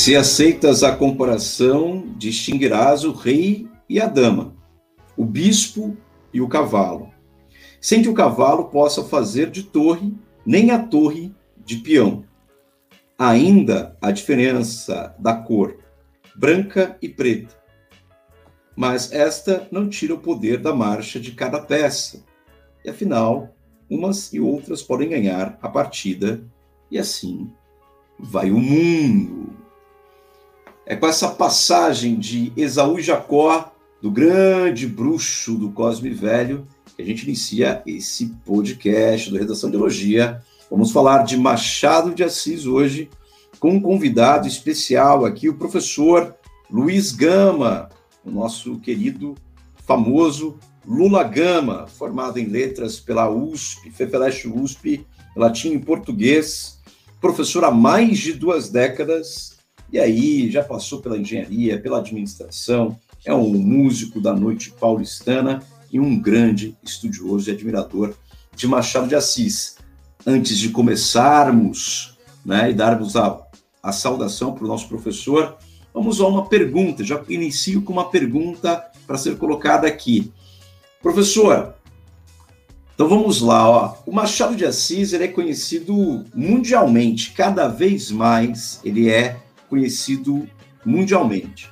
Se aceitas a comparação, distinguirás o rei e a dama, o bispo e o cavalo, sem que o cavalo possa fazer de torre, nem a torre de peão. Ainda a diferença da cor, branca e preta. Mas esta não tira o poder da marcha de cada peça. E afinal, umas e outras podem ganhar a partida, e assim vai o mundo. É com essa passagem de Esaú e Jacó, do grande bruxo do Cosme Velho, que a gente inicia esse podcast do Redação de Elogia. Vamos falar de Machado de Assis hoje, com um convidado especial aqui, o professor Luiz Gama, o nosso querido, famoso Lula Gama, formado em letras pela USP, FEFELESH USP, latim e português, professor há mais de duas décadas e aí já passou pela engenharia, pela administração, é um músico da noite paulistana e um grande estudioso e admirador de Machado de Assis. Antes de começarmos né, e darmos a, a saudação para o nosso professor, vamos a uma pergunta. Já inicio com uma pergunta para ser colocada aqui. Professor, então vamos lá. Ó. O Machado de Assis ele é conhecido mundialmente, cada vez mais ele é conhecido mundialmente.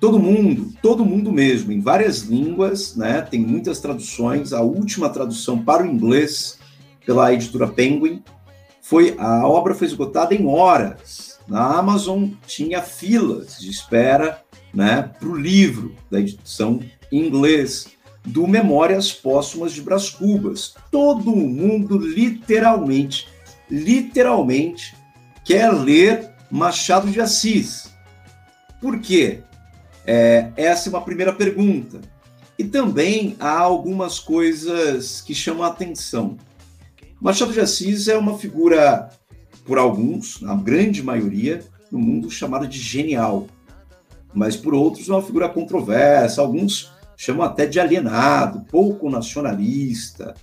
Todo mundo, todo mundo mesmo, em várias línguas, né? Tem muitas traduções. A última tradução para o inglês pela editora Penguin foi a obra foi esgotada em horas. Na Amazon tinha filas de espera, né, para o livro da edição em inglês do Memórias Póstumas de Brás Cubas. Todo mundo literalmente, literalmente quer ler Machado de Assis. Por quê? É, essa é uma primeira pergunta. E também há algumas coisas que chamam a atenção. Machado de Assis é uma figura, por alguns, na grande maioria, no mundo chamada de genial. Mas por outros, é uma figura controversa. Alguns chamam até de alienado, pouco nacionalista.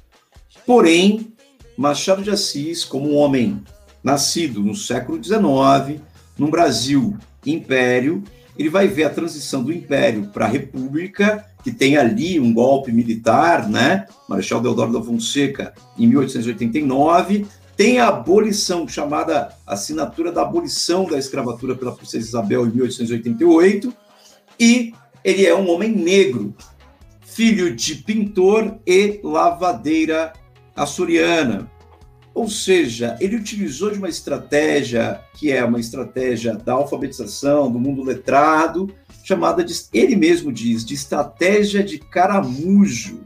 Porém, Machado de Assis, como um homem nascido no século XIX, no Brasil império, ele vai ver a transição do império para a república, que tem ali um golpe militar, né? Marechal Deodoro da Fonseca, em 1889, tem a abolição, chamada assinatura da abolição da escravatura pela princesa Isabel em 1888, e ele é um homem negro, filho de pintor e lavadeira açoriana. Ou seja, ele utilizou de uma estratégia que é uma estratégia da alfabetização, do mundo letrado, chamada de, ele mesmo diz, de estratégia de caramujo.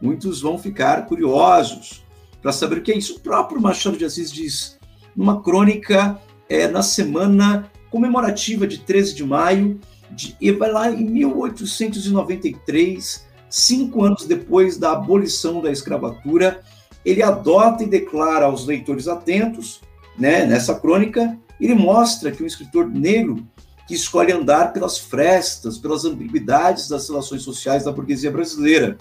Muitos vão ficar curiosos para saber o que é isso. O próprio Machado de Assis diz, numa crônica é, na semana comemorativa de 13 de maio, de, e vai lá em 1893, cinco anos depois da abolição da escravatura, ele adota e declara aos leitores atentos, né, nessa crônica, ele mostra que um escritor negro que escolhe andar pelas frestas, pelas ambiguidades das relações sociais da burguesia brasileira.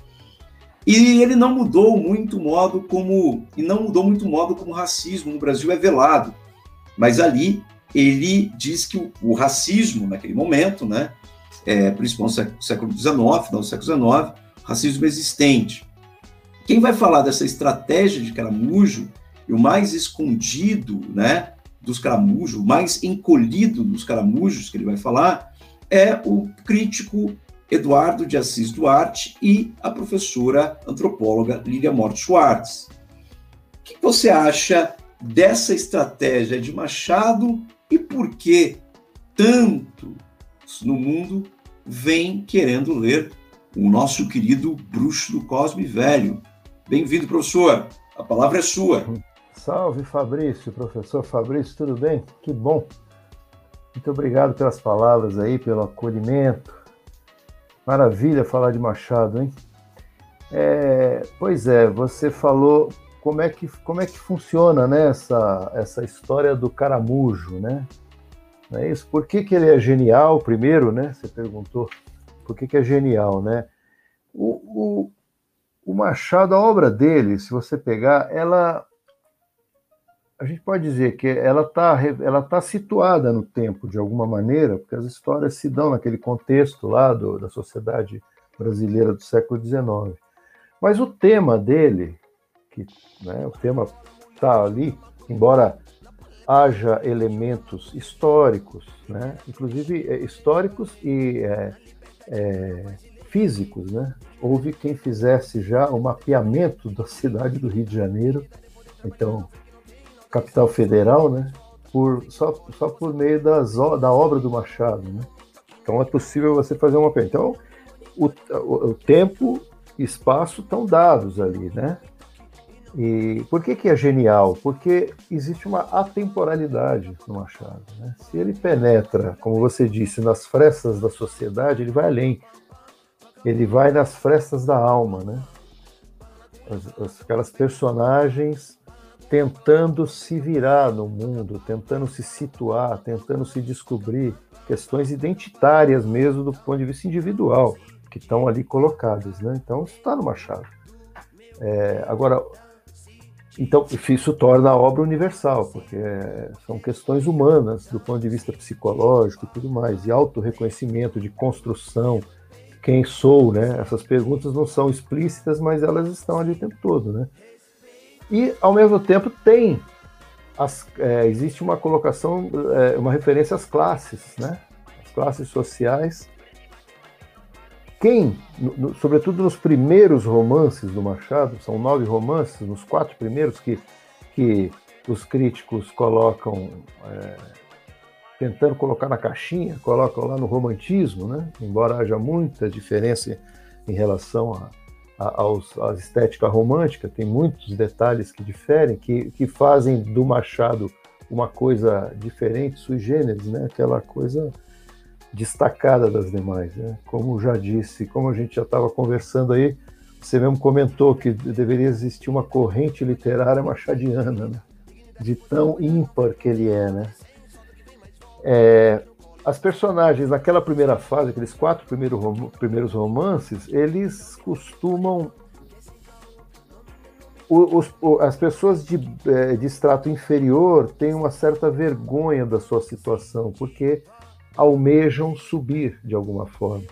E ele não mudou muito modo como e não mudou muito modo como o racismo no Brasil é velado. Mas ali ele diz que o, o racismo naquele momento, né, é, principalmente no século XIX, final do século XIX, racismo existente. Quem vai falar dessa estratégia de caramujo, e o mais escondido, né, dos caramujos, o mais encolhido dos caramujos que ele vai falar, é o crítico Eduardo de Assis Duarte e a professora antropóloga Lilia Mort Schwartz. O que você acha dessa estratégia de Machado e por que tanto no mundo vem querendo ler o nosso querido Bruxo do Cosme Velho, Bem-vindo, professor. A palavra é sua. Salve, Fabrício, professor Fabrício, tudo bem? Que bom. Muito obrigado pelas palavras aí, pelo acolhimento. Maravilha falar de Machado, hein? É, pois é, você falou como é que, como é que funciona né, essa, essa história do caramujo, né? Não é isso? Por que, que ele é genial, primeiro, né? Você perguntou por que, que é genial, né? O, o, o Machado, a obra dele, se você pegar, ela a gente pode dizer que ela está ela tá situada no tempo de alguma maneira, porque as histórias se dão naquele contexto lá do, da sociedade brasileira do século XIX. Mas o tema dele, que né, o tema está ali, embora haja elementos históricos, né, inclusive é, históricos e é, é, físicos, né? Houve quem fizesse já o mapeamento da cidade do Rio de Janeiro, então capital federal, né? Por, só, só por meio das, da obra do Machado, né? Então é possível você fazer uma Então o, o, o tempo e espaço estão dados ali, né? E por que, que é genial? Porque existe uma atemporalidade no Machado. Né? Se ele penetra, como você disse, nas frestas da sociedade, ele vai além. Ele vai nas frestas da alma, né? As, as, aquelas personagens tentando se virar no mundo, tentando se situar, tentando se descobrir questões identitárias mesmo do ponto de vista individual que estão ali colocadas, né? Então isso está no Machado. É, agora, então isso torna a obra universal, porque são questões humanas do ponto de vista psicológico e tudo mais, e autorreconhecimento, de construção, quem sou, né? Essas perguntas não são explícitas, mas elas estão ali o tempo todo, né? E, ao mesmo tempo, tem as, é, existe uma colocação, é, uma referência às classes, né? As classes sociais. Quem, no, sobretudo nos primeiros romances do Machado, são nove romances, nos quatro primeiros que, que os críticos colocam, é, tentando colocar na caixinha, colocam lá no romantismo, né? embora haja muita diferença em relação a, aos, à estética romântica, tem muitos detalhes que diferem, que, que fazem do Machado uma coisa diferente, sui generis, né? aquela coisa destacada das demais. Né? Como já disse, como a gente já estava conversando aí, você mesmo comentou que deveria existir uma corrente literária machadiana, né? de tão ímpar que ele é. Né? É, as personagens naquela primeira fase, aqueles quatro primeiros, rom primeiros romances, eles costumam. Os, as pessoas de, é, de extrato inferior têm uma certa vergonha da sua situação, porque almejam subir de alguma forma.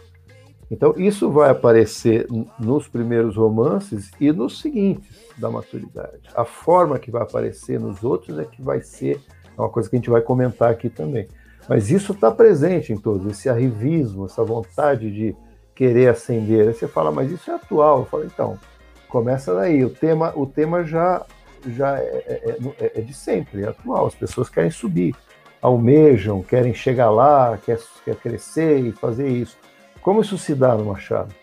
Então, isso vai aparecer nos primeiros romances e nos seguintes da maturidade. A forma que vai aparecer nos outros é que vai ser uma coisa que a gente vai comentar aqui também. Mas isso está presente em todos, esse arrivismo, essa vontade de querer ascender. Aí você fala, mas isso é atual. Eu falo, então, começa daí. O tema, o tema já, já é, é, é, é de sempre, é atual. As pessoas querem subir, almejam, querem chegar lá, quer, quer crescer e fazer isso. Como isso se dá no Machado?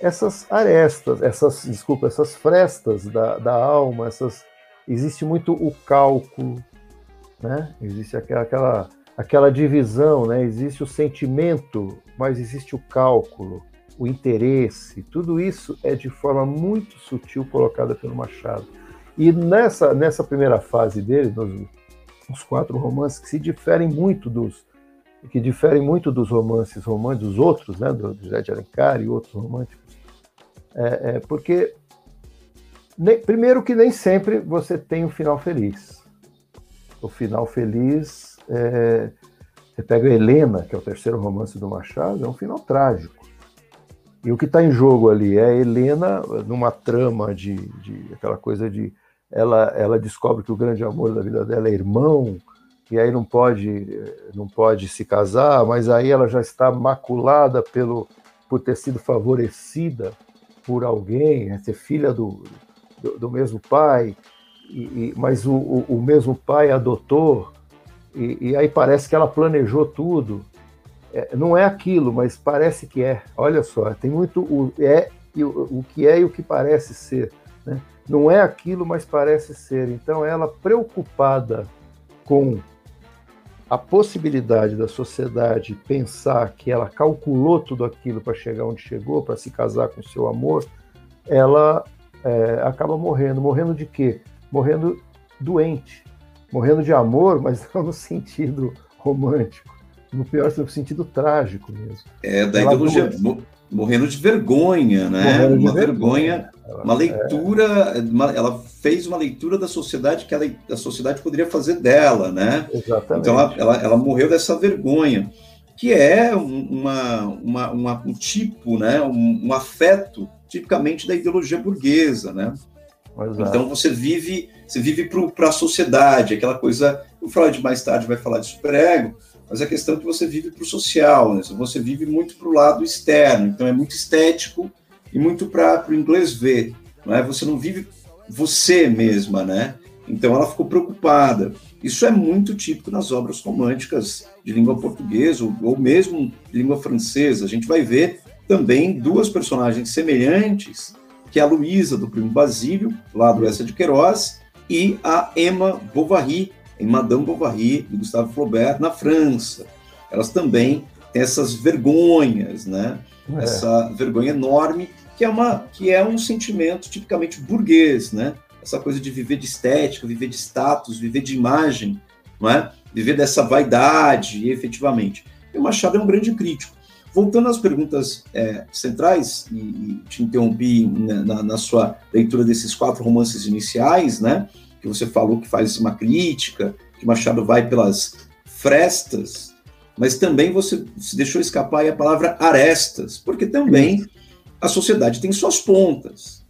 Essas arestas, essas, desculpa, essas frestas da, da alma, essas, existe muito o cálculo, né? Existe aquela, aquela aquela divisão, né? Existe o sentimento, mas existe o cálculo, o interesse. Tudo isso é de forma muito sutil colocada pelo Machado. E nessa, nessa primeira fase dele, nos, nos quatro romances que se diferem muito dos que diferem muito dos romances românticos, dos outros, né, do José de Alencar e outros românticos, é, é porque ne, primeiro que nem sempre você tem um final feliz. O final feliz é, você pega Helena, que é o terceiro romance do Machado, é um final trágico. E o que está em jogo ali é Helena numa trama de, de aquela coisa de ela, ela descobre que o grande amor da vida dela é irmão e aí não pode não pode se casar, mas aí ela já está maculada pelo por ter sido favorecida por alguém, é ser filha do, do, do mesmo pai, e, e, mas o, o, o mesmo pai adotou e, e aí parece que ela planejou tudo. É, não é aquilo, mas parece que é. Olha só, tem muito o é e o, o que é e o que parece ser. Né? Não é aquilo, mas parece ser. Então ela preocupada com a possibilidade da sociedade pensar que ela calculou tudo aquilo para chegar onde chegou, para se casar com seu amor, ela é, acaba morrendo. Morrendo de quê? Morrendo doente morrendo de amor, mas não no sentido romântico, no pior sentido trágico mesmo. É, da ela ideologia, morrendo de vergonha, né? Morrendo uma vergonha, vergonha, uma leitura, uma, ela fez uma leitura da sociedade que ela, a sociedade poderia fazer dela, né? Exatamente. Então ela, ela, ela morreu dessa vergonha, que é uma, uma, uma um tipo, né? Um, um, afeto tipicamente da ideologia burguesa, né? Exato. Então você vive, você vive para a sociedade, aquela coisa. O Freud mais tarde vai falar de superego, mas a questão é que você vive para o social, né? você vive muito para o lado externo, então é muito estético e muito para o inglês ver, não é? Você não vive você mesma, né? Então ela ficou preocupada. Isso é muito típico nas obras românticas de língua portuguesa ou, ou mesmo de língua francesa. A gente vai ver também duas personagens semelhantes, que é a Luísa do Primo Basílio, lá do Essa de Queiroz, e a Emma Bovary, em Madame Bovary, de Gustave Flaubert, na França. Elas também têm essas vergonhas, né? É. Essa vergonha enorme, que é, uma, que é um sentimento tipicamente burguês, né? Essa coisa de viver de estética, viver de status, viver de imagem, não é? Viver dessa vaidade, efetivamente. E o Machado é um grande crítico. Voltando às perguntas é, centrais, e, e, te interrompi na, na, sua leitura desses quatro romances iniciais, né? que você falou que faz uma crítica, que Machado vai pelas frestas, mas também você se deixou escapar a palavra arestas, porque também a sociedade tem suas pontas.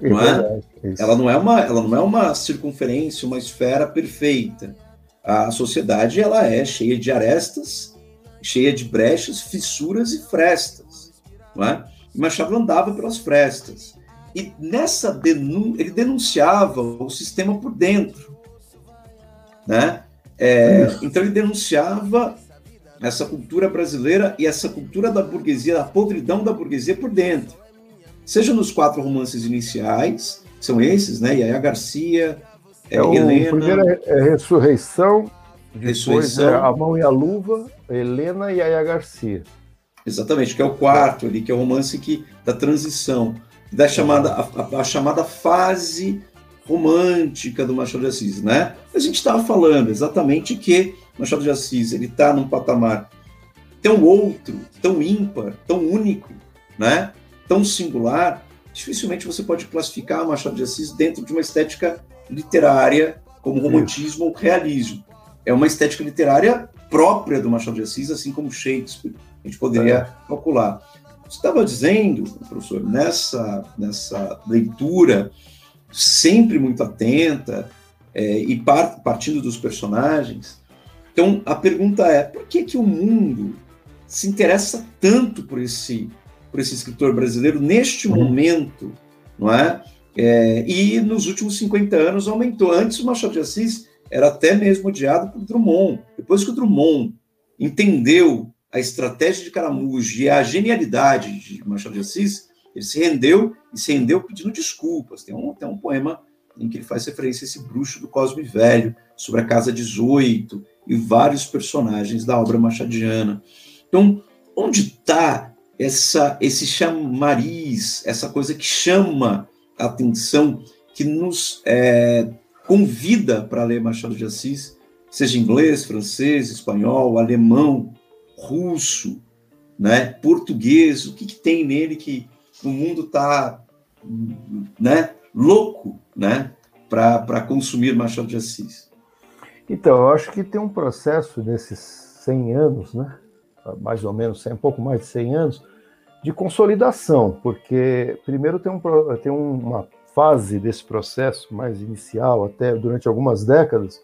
Não é? Ela não é uma, ela não é uma circunferência, uma esfera perfeita. A sociedade ela é cheia de arestas, cheia de brechas, fissuras e frestas, não é? E Machado andava pelas frestas. E nessa denúncia, ele denunciava o sistema por dentro. Né? É, então ele denunciava essa cultura brasileira e essa cultura da burguesia, a podridão da burguesia por dentro. Seja nos quatro romances iniciais, são esses, né? Yaya Garcia, é, o Helena. Primeiro é, é Ressurreição, depois é A Mão e a Luva, Helena e Yaya Garcia. Exatamente, que é o quarto ali, que é o romance que, da transição da chamada, a, a, chamada fase romântica do Machado de Assis, né? A gente estava falando exatamente que Machado de Assis ele está num patamar tão outro, tão ímpar, tão único, né? Tão singular, dificilmente você pode classificar Machado de Assis dentro de uma estética literária como romantismo ou realismo. É uma estética literária própria do Machado de Assis, assim como Shakespeare. A gente poderia é. calcular. Você estava dizendo, professor, nessa, nessa leitura sempre muito atenta é, e part, partindo dos personagens. Então, a pergunta é, por que, que o mundo se interessa tanto por esse, por esse escritor brasileiro neste uhum. momento, não é? é? E nos últimos 50 anos aumentou. Antes, o Machado de Assis era até mesmo odiado por Drummond. Depois que o Drummond entendeu a estratégia de Caramujo e a genialidade de Machado de Assis, ele se rendeu e se rendeu pedindo desculpas. Tem um, tem um poema em que ele faz referência a esse bruxo do Cosme Velho, sobre a Casa 18 e vários personagens da obra machadiana. Então, onde está essa esse chamariz, essa coisa que chama a atenção, que nos é, convida para ler Machado de Assis, seja inglês, francês, espanhol, alemão, russo, né, português, o que, que tem nele que o mundo está né, louco né, para consumir Machado de Assis? Então, eu acho que tem um processo nesses 100 anos, né, mais ou menos, 100, um pouco mais de 100 anos, de consolidação, porque primeiro tem, um, tem uma fase desse processo mais inicial, até durante algumas décadas,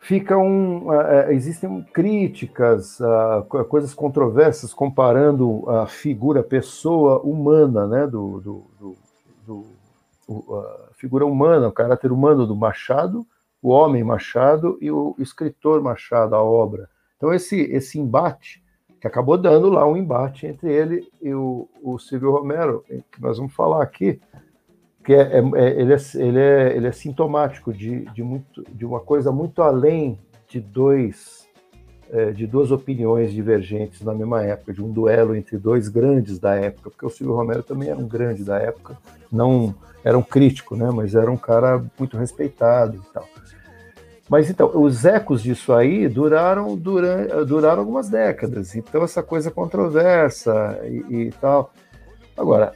fica um, uh, existem críticas, uh, coisas controversas comparando a figura, a pessoa humana, né, do, do, do, do a figura humana, o caráter humano do Machado, o homem Machado e o escritor Machado, a obra. Então esse esse embate que acabou dando lá um embate entre ele e o, o Silvio Romero, que nós vamos falar aqui, que é, é, é, ele, é, ele, é, ele é sintomático de, de, muito, de uma coisa muito além de dois é, de duas opiniões divergentes na mesma época, de um duelo entre dois grandes da época, porque o Silvio Romero também era um grande da época, não era um crítico, né, mas era um cara muito respeitado e tal. Mas então, os ecos disso aí duraram, duram, duraram algumas décadas. Então, essa coisa controversa e, e tal. Agora,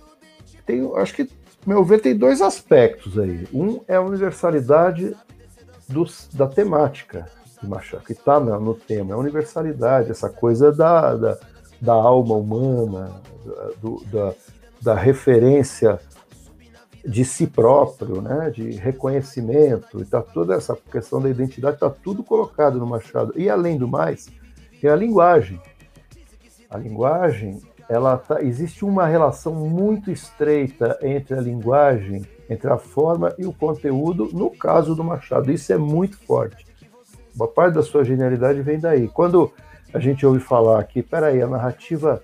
tem, acho que, meu ver, tem dois aspectos aí. Um é a universalidade da temática de Machado, que está no tema, é a universalidade, essa coisa da, da, da alma humana, do, da, da referência de si próprio, né, de reconhecimento, e tá toda essa questão da identidade está tudo colocado no Machado. E além do mais, tem a linguagem. A linguagem, ela tá, existe uma relação muito estreita entre a linguagem, entre a forma e o conteúdo, no caso do Machado. Isso é muito forte. Uma parte da sua genialidade vem daí. Quando a gente ouve falar que, peraí, a narrativa,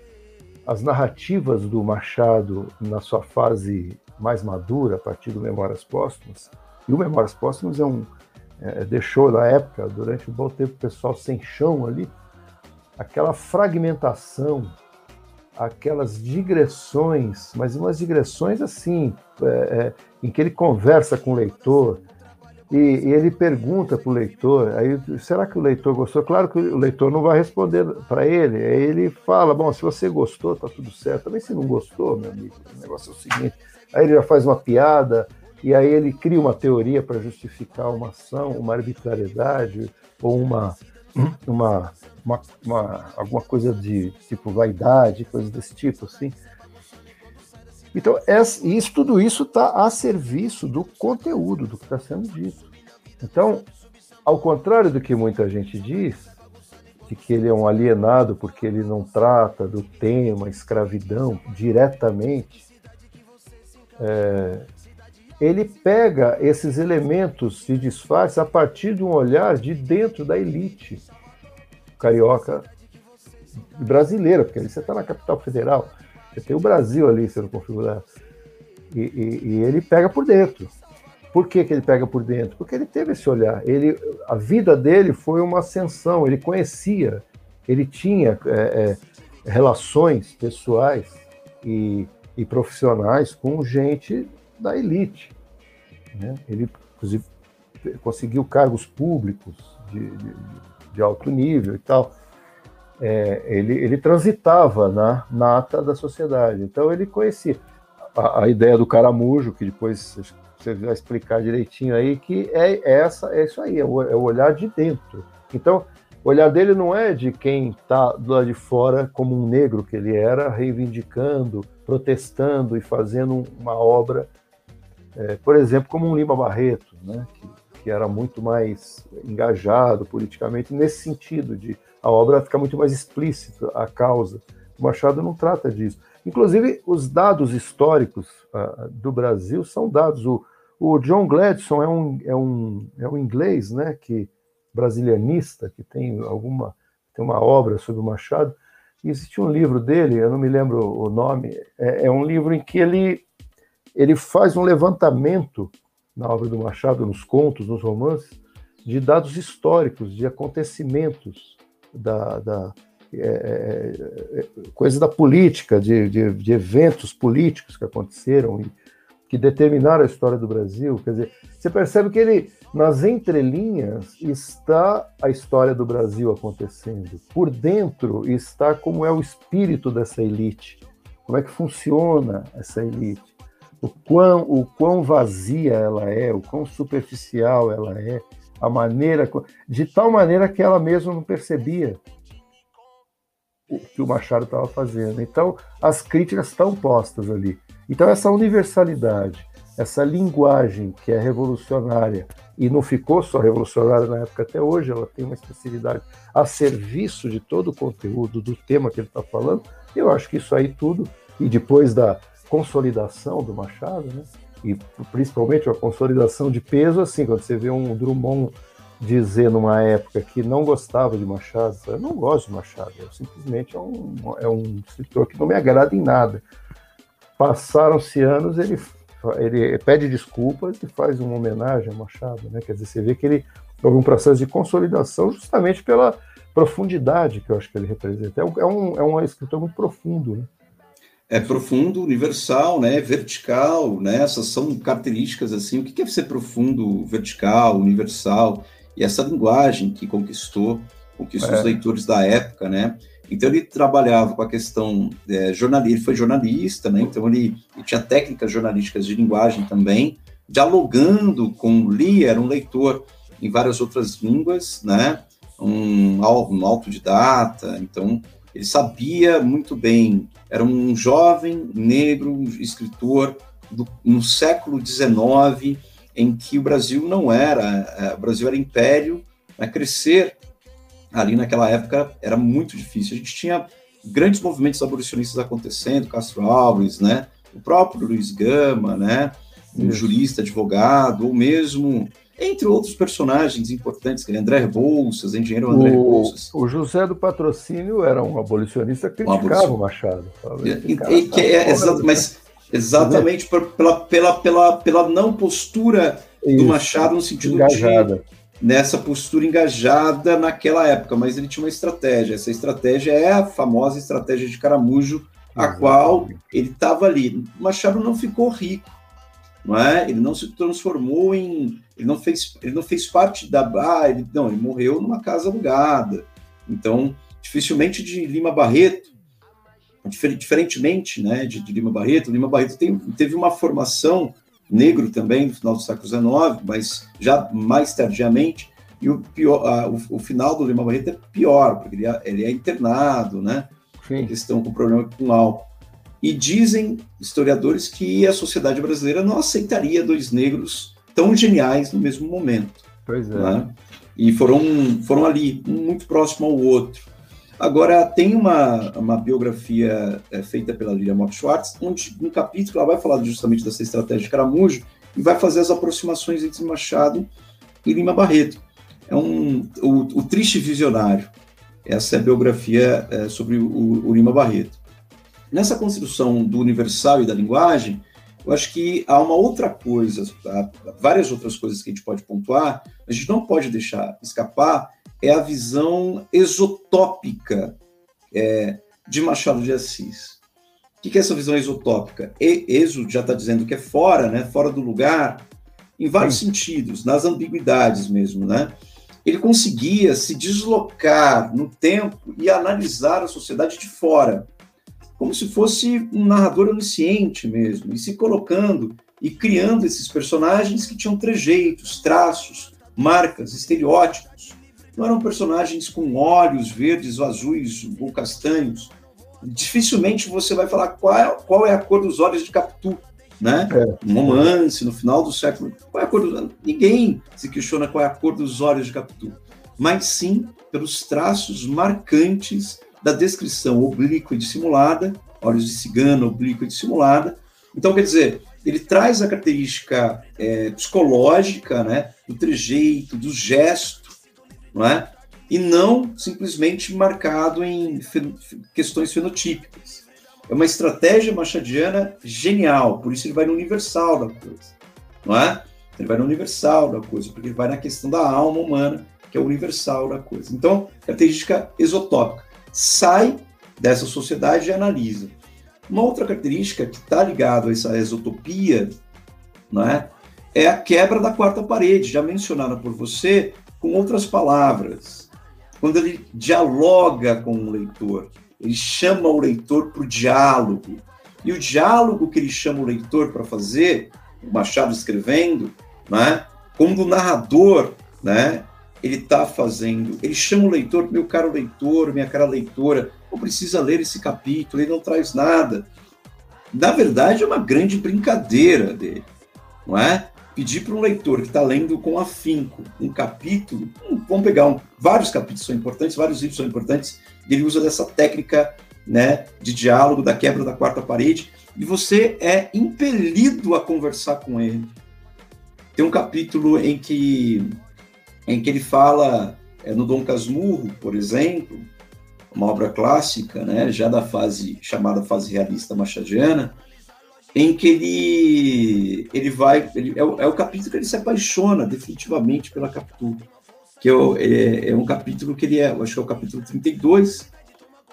as narrativas do Machado na sua fase mais madura a partir do Memórias Póstumas. E o Memórias Póstumas é um, é, deixou na época, durante um bom tempo, o pessoal sem chão ali, aquela fragmentação, aquelas digressões, mas umas digressões assim, é, é, em que ele conversa com o leitor, e, e ele pergunta para o leitor, aí será que o leitor gostou? Claro que o leitor não vai responder para ele, aí ele fala, bom, se você gostou, tá tudo certo. Também se não gostou, meu amigo, o negócio é o seguinte, aí ele já faz uma piada, e aí ele cria uma teoria para justificar uma ação, uma arbitrariedade, ou uma, uma, uma, uma, alguma coisa de tipo vaidade, coisa desse tipo, assim. Então, isso, tudo isso está a serviço do conteúdo, do que está sendo dito. Então, ao contrário do que muita gente diz, de que ele é um alienado porque ele não trata do tema escravidão diretamente, é, ele pega esses elementos de disfarce a partir de um olhar de dentro da elite carioca brasileira, porque ali você está na capital federal, você tem o Brasil ali sendo configurado. E, e, e, ele pega por dentro. Por que, que ele pega por dentro? Porque ele teve esse olhar. Ele, a vida dele foi uma ascensão, ele conhecia, ele tinha é, é, relações pessoais e e profissionais com gente da elite. Né? Ele, inclusive, conseguiu cargos públicos de, de, de alto nível e tal. É, ele, ele transitava na nata da sociedade. Então, ele conhecia a, a, ideia do caramujo, que depois você vai explicar direitinho aí, que é essa, é isso aí, é o, é o olhar de dentro. Então, o olhar dele não é de quem está lado de fora, como um negro que ele era, reivindicando, protestando e fazendo uma obra, é, por exemplo, como um Lima Barreto, né, que, que, era muito mais engajado politicamente nesse sentido, de a obra ficar muito mais explícita, a causa. O Machado não trata disso. Inclusive, os dados históricos uh, do Brasil são dados. O, o John Gladson é um, é, um, é um inglês, né, que brasilianista, que tem alguma tem uma obra sobre o Machado. E existe um livro dele, eu não me lembro o nome, é, é um livro em que ele, ele faz um levantamento na obra do Machado, nos contos, nos romances, de dados históricos, de acontecimentos, da, da é, é, é coisa da política, de, de, de, eventos políticos que aconteceram e que determinaram a história do Brasil. Quer dizer, você percebe que ele nas entrelinhas está a história do Brasil acontecendo. Por dentro está como é o espírito dessa elite, como é que funciona essa elite, o quão, o quão vazia ela é, o quão superficial ela é, a maneira, de tal maneira que ela mesma não percebia o que o Machado estava fazendo. Então, as críticas estão postas ali. Então, essa universalidade, essa linguagem que é revolucionária e não ficou só revolucionária na época até hoje, ela tem uma especialidade a serviço de todo o conteúdo do tema que ele está falando. Eu acho que isso aí tudo, e depois da consolidação do Machado, né, e principalmente a consolidação de peso, assim, quando você vê um Drummond dizer numa época que não gostava de Machado, eu não gosto de Machado, eu simplesmente é um, é um escritor que não me agrada em nada. Passaram-se anos, ele ele pede desculpas e faz uma homenagem a Machado, né? Quer dizer, você vê que ele houve um processo de consolidação justamente pela profundidade que eu acho que ele representa. É um, é um, é um escritor muito profundo, né? É profundo, universal, né? Vertical, né? Essas são características assim. O que é ser profundo, vertical, universal? e essa linguagem que conquistou, conquistou é. os leitores da época, né? Então ele trabalhava com a questão é, jornalista, ele foi jornalista, né? Então ele, ele, tinha técnicas jornalísticas de linguagem também, dialogando com Lee, era um leitor em várias outras línguas, né? Um, um autodidata, então ele sabia muito bem, era um jovem negro escritor do, no século XIX, em que o Brasil não era, é, o Brasil era império, a crescer ali naquela época era muito difícil. A gente tinha grandes movimentos abolicionistas acontecendo, Castro Alves, né? O próprio Luiz Gama, né? Um jurista, advogado, ou mesmo entre outros personagens importantes, que é André Rebouças, engenheiro André o, Rebouças. O José do Patrocínio era um abolicionista que criticava um o Machado. E, e, que é, exa mas exatamente pela, pela, pela, pela não postura Isso, do Machado no sentido engajada. de nessa postura engajada naquela época, mas ele tinha uma estratégia. Essa estratégia é a famosa estratégia de caramujo, a qual ele estava ali. O Machado não ficou rico, não é? Ele não se transformou em, ele não fez, ele não fez parte da, ah, ele, não, ele morreu numa casa alugada. Então, dificilmente de Lima Barreto, diferentemente, né, de, de Lima Barreto, Lima Barreto tem, teve uma formação negro também, no final do século XIX, mas já mais tardiamente, e o, pior, a, o, o, final do Lima Barreto é pior, porque ele é, ele é internado, né? Sim. Questão com problema com álcool. E dizem historiadores que a sociedade brasileira não aceitaria dois negros tão geniais no mesmo momento. Pois é. Né? E foram, foram ali, um muito próximo ao outro. Agora, tem uma, uma biografia é, feita pela Lilia Mock Schwartz, onde um capítulo ela vai falar justamente dessa estratégia de caramujo e vai fazer as aproximações entre Machado e Lima Barreto. É um, o, o Triste Visionário. Essa é a biografia é, sobre o, o Lima Barreto. Nessa construção do universal e da linguagem, eu acho que há uma outra coisa, há várias outras coisas que a gente pode pontuar, a gente não pode deixar escapar, é a visão exotópica é, de Machado de Assis. O que é essa visão exotópica? E, exo já está dizendo que é fora, né? fora do lugar, em vários Sim. sentidos, nas ambiguidades mesmo. Né? Ele conseguia se deslocar no tempo e analisar a sociedade de fora, como se fosse um narrador onisciente mesmo, e se colocando e criando esses personagens que tinham trejeitos, traços, marcas, estereótipos não eram personagens com olhos verdes ou azuis ou castanhos. Dificilmente você vai falar qual é, qual é a cor dos olhos de Capitu, né? É. Um romance no final do século. Qual é a cor dos Ninguém se questiona qual é a cor dos olhos de Capitu, mas sim pelos traços marcantes da descrição oblíqua e dissimulada, olhos de cigano, oblíqua e dissimulada. Então, quer dizer, ele traz a característica é, psicológica, né, do trejeito, do gesto, não é? E não simplesmente marcado em questões fenotípicas. É uma estratégia machadiana genial, por isso ele vai no universal da coisa, não é? Ele vai no universal da coisa, porque ele vai na questão da alma humana, que é o universal da coisa. Então, característica exotópica. Sai dessa sociedade e analisa. Uma outra característica que está ligada a essa exotopia, não é? a quebra da quarta parede, já mencionada por você, com outras palavras, quando ele dialoga com o leitor, ele chama o leitor para o diálogo. E o diálogo que ele chama o leitor para fazer, o Machado escrevendo, né, como o narrador, né, ele está fazendo, ele chama o leitor, meu caro leitor, minha cara leitora, não precisa ler esse capítulo, ele não traz nada. Na verdade, é uma grande brincadeira dele, não é? pedir para um leitor que está lendo com afinco um capítulo, um, vamos pegar um, vários capítulos são importantes, vários livros são importantes, ele usa dessa técnica né, de diálogo, da quebra da quarta parede, e você é impelido a conversar com ele. Tem um capítulo em que, em que ele fala, é, no Dom Casmurro, por exemplo, uma obra clássica, né, já da fase chamada fase realista machadiana, em que ele ele vai ele, é, o, é, o, capítulo que ele se apaixona definitivamente pela Capitu que é, é, um capítulo que ele é acho que é o capítulo 32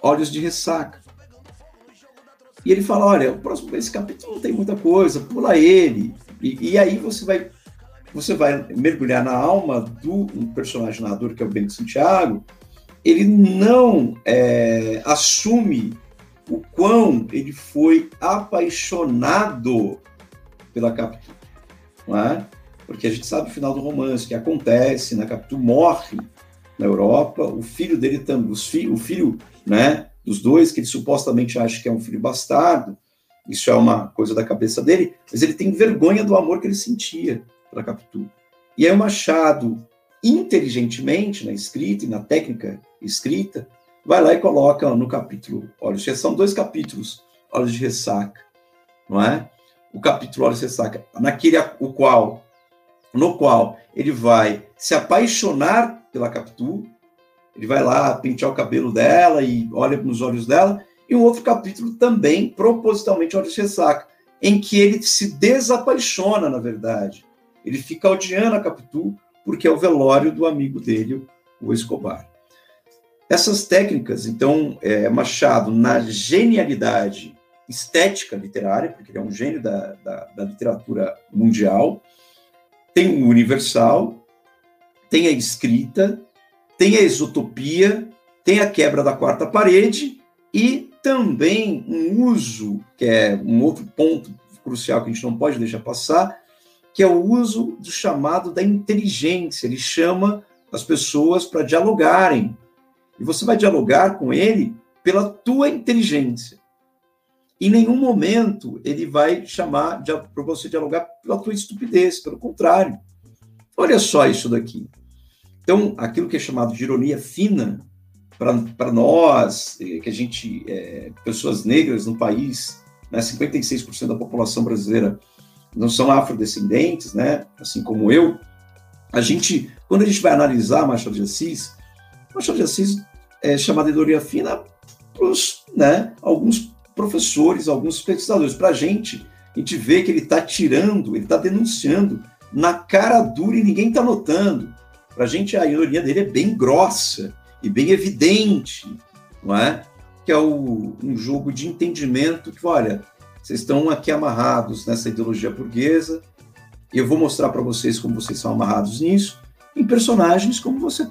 Olhos de Ressaca. E ele fala olha o próximo esse capítulo não tem muita coisa pula ele. E, e aí você vai você vai mergulhar na alma do personagem narrador, que é o Bento Santiago, ele não é, assume o quão ele foi apaixonado pela Capitu, não é? Porque a gente sabe o final do romance, que acontece, na né? Capitu morre na Europa, o filho dele também, fi, o filho, né, dos dois, que ele supostamente acha que é um filho bastardo, isso é uma coisa da cabeça dele, mas ele tem vergonha do amor que ele sentia pela Capitu. E aí o Machado, inteligentemente, na escrita e na técnica escrita, vai lá e coloca no capítulo Olhos de São dois capítulos, Olhos de Ressaca, não é? O capítulo Olhos de Ressaca, naquele o qual, no qual ele vai se apaixonar pela Capitu, ele vai lá pentear o cabelo dela e olha nos olhos dela, e um outro capítulo também, propositalmente Olhos de Ressaca, em que ele se desapaixona, na verdade. Ele fica odiando a Capitu porque é o velório do amigo dele, o Escobar. Essas técnicas, então, é, Machado, na genialidade estética literária, porque ele é um gênio da, da, da literatura mundial, tem o universal, tem a escrita, tem a exotopia, tem a quebra da quarta parede e também um uso, que é um outro ponto crucial que a gente não pode deixar passar, que é o uso do chamado da inteligência. Ele chama as pessoas para dialogarem, e você vai dialogar com ele pela tua inteligência. Em nenhum momento ele vai chamar para você dialogar pela tua estupidez, pelo contrário. Olha só isso daqui. Então, aquilo que é chamado de ironia fina, para nós, eh, que a gente, é, pessoas negras no país, né, 56% da população brasileira não são afrodescendentes, né, assim como eu, a gente, quando a gente vai analisar Machado de Assis, Machado de Assis é, chamada de ironia fina para né, alguns professores, alguns pesquisadores. Para a gente, a gente vê que ele está tirando, ele está denunciando na cara dura e ninguém está notando. Para a gente, a ironia dele é bem grossa e bem evidente, não é? Que é o, um jogo de entendimento que, olha, vocês estão aqui amarrados nessa ideologia burguesa, e eu vou mostrar para vocês como vocês são amarrados nisso, em personagens como você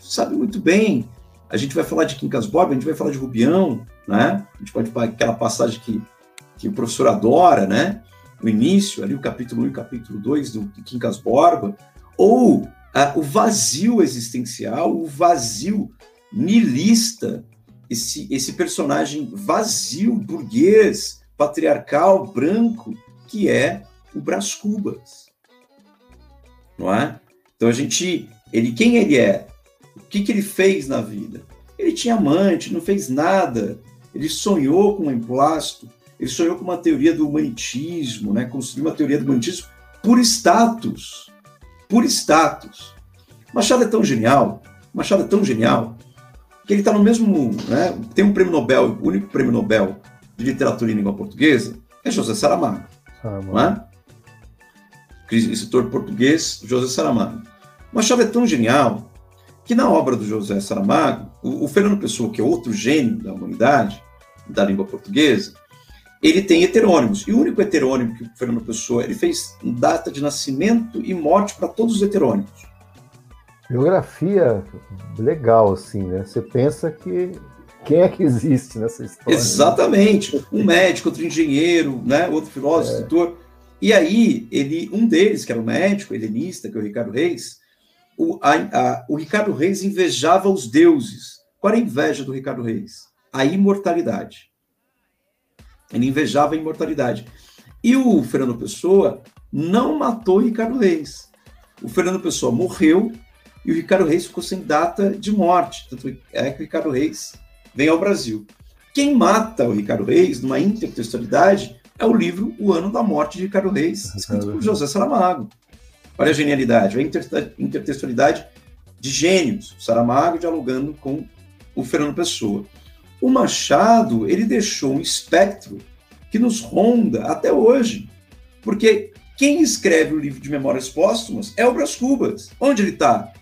sabe muito bem, a gente vai falar de Quincas Borba, a gente vai falar de Rubião, né? A gente pode aquela passagem que, que o professor adora, né? No início, ali o capítulo 1 e o capítulo 2 do, Quincas Borba, ou o vazio existencial, o vazio nilista, esse, esse personagem vazio, burguês, patriarcal, branco, que é o Brás Cubas. Não é? Então a gente, ele quem ele é? O que, que ele fez na vida? Ele tinha amante, não fez nada. Ele sonhou com um emplasto, ele sonhou com uma teoria do humanitismo, né? construiu uma teoria do humanitismo por status. Por status. Machado é tão genial, Machado é tão genial, que ele está no mesmo. Né? Tem um prêmio Nobel, o único prêmio Nobel de literatura em língua portuguesa é José Saramago. Saramago. Não é? Escritor português, José Saramago. Machado é tão genial que na obra do José Saramago, o, o Fernando Pessoa, que é outro gênio da humanidade, da língua portuguesa, ele tem heterônimos. E o único heterônimo que o Fernando Pessoa ele fez data de nascimento e morte para todos os heterônimos. Biografia legal, assim, né? Você pensa que quem é que existe nessa história? Né? Exatamente. Um médico, outro engenheiro, né? outro filósofo, é. escritor. E aí, ele, um deles, que era um médico helenista, que é o Ricardo Reis, o, a, a, o Ricardo Reis invejava os deuses. Qual era a inveja do Ricardo Reis? A imortalidade. Ele invejava a imortalidade. E o Fernando Pessoa não matou o Ricardo Reis. O Fernando Pessoa morreu e o Ricardo Reis ficou sem data de morte. Tanto é que o Ricardo Reis vem ao Brasil. Quem mata o Ricardo Reis, numa intertextualidade, é o livro O Ano da Morte de Ricardo Reis, escrito por José Saramago. Olha a genialidade, a intertextualidade de gênios. Saramago dialogando com o Fernando Pessoa. O Machado, ele deixou um espectro que nos ronda até hoje. Porque quem escreve o livro de Memórias Póstumas é o Brás Cubas. Onde ele está?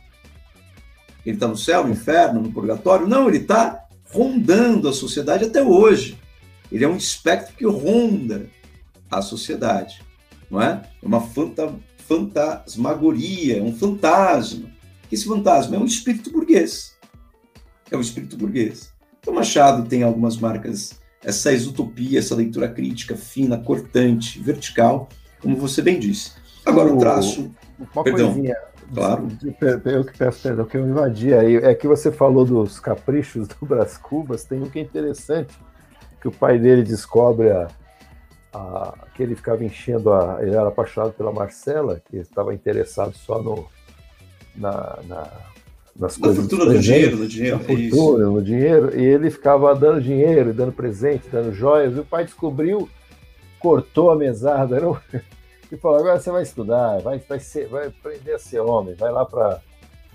Ele está no céu, no inferno, no purgatório? Não, ele está rondando a sociedade até hoje. Ele é um espectro que ronda a sociedade, não é? É uma fanta fantasmagoria, um fantasma. Esse fantasma é um espírito burguês. É um espírito burguês. Então, Machado tem algumas marcas, essa exutopia, essa leitura crítica fina, cortante, vertical, como você bem disse. Agora, o traço. Uma perdão, coisinha. Claro. Eu que peço perdão, que eu invadi aí. É que você falou dos caprichos do Brás Cubas, tem um que é interessante, que o pai dele descobre a, a, que ele ficava enchendo a. Ele era apaixonado pela Marcela, que estava interessado só no, na, na nas na coisas. fortuna do dinheiro, no dinheiro. Na é fortuna, no dinheiro, e ele ficava dando dinheiro, dando presente, dando joias, e o pai descobriu, cortou a mesada, era um, e falou: agora você vai estudar, vai, vai, ser, vai aprender a ser homem, vai lá para.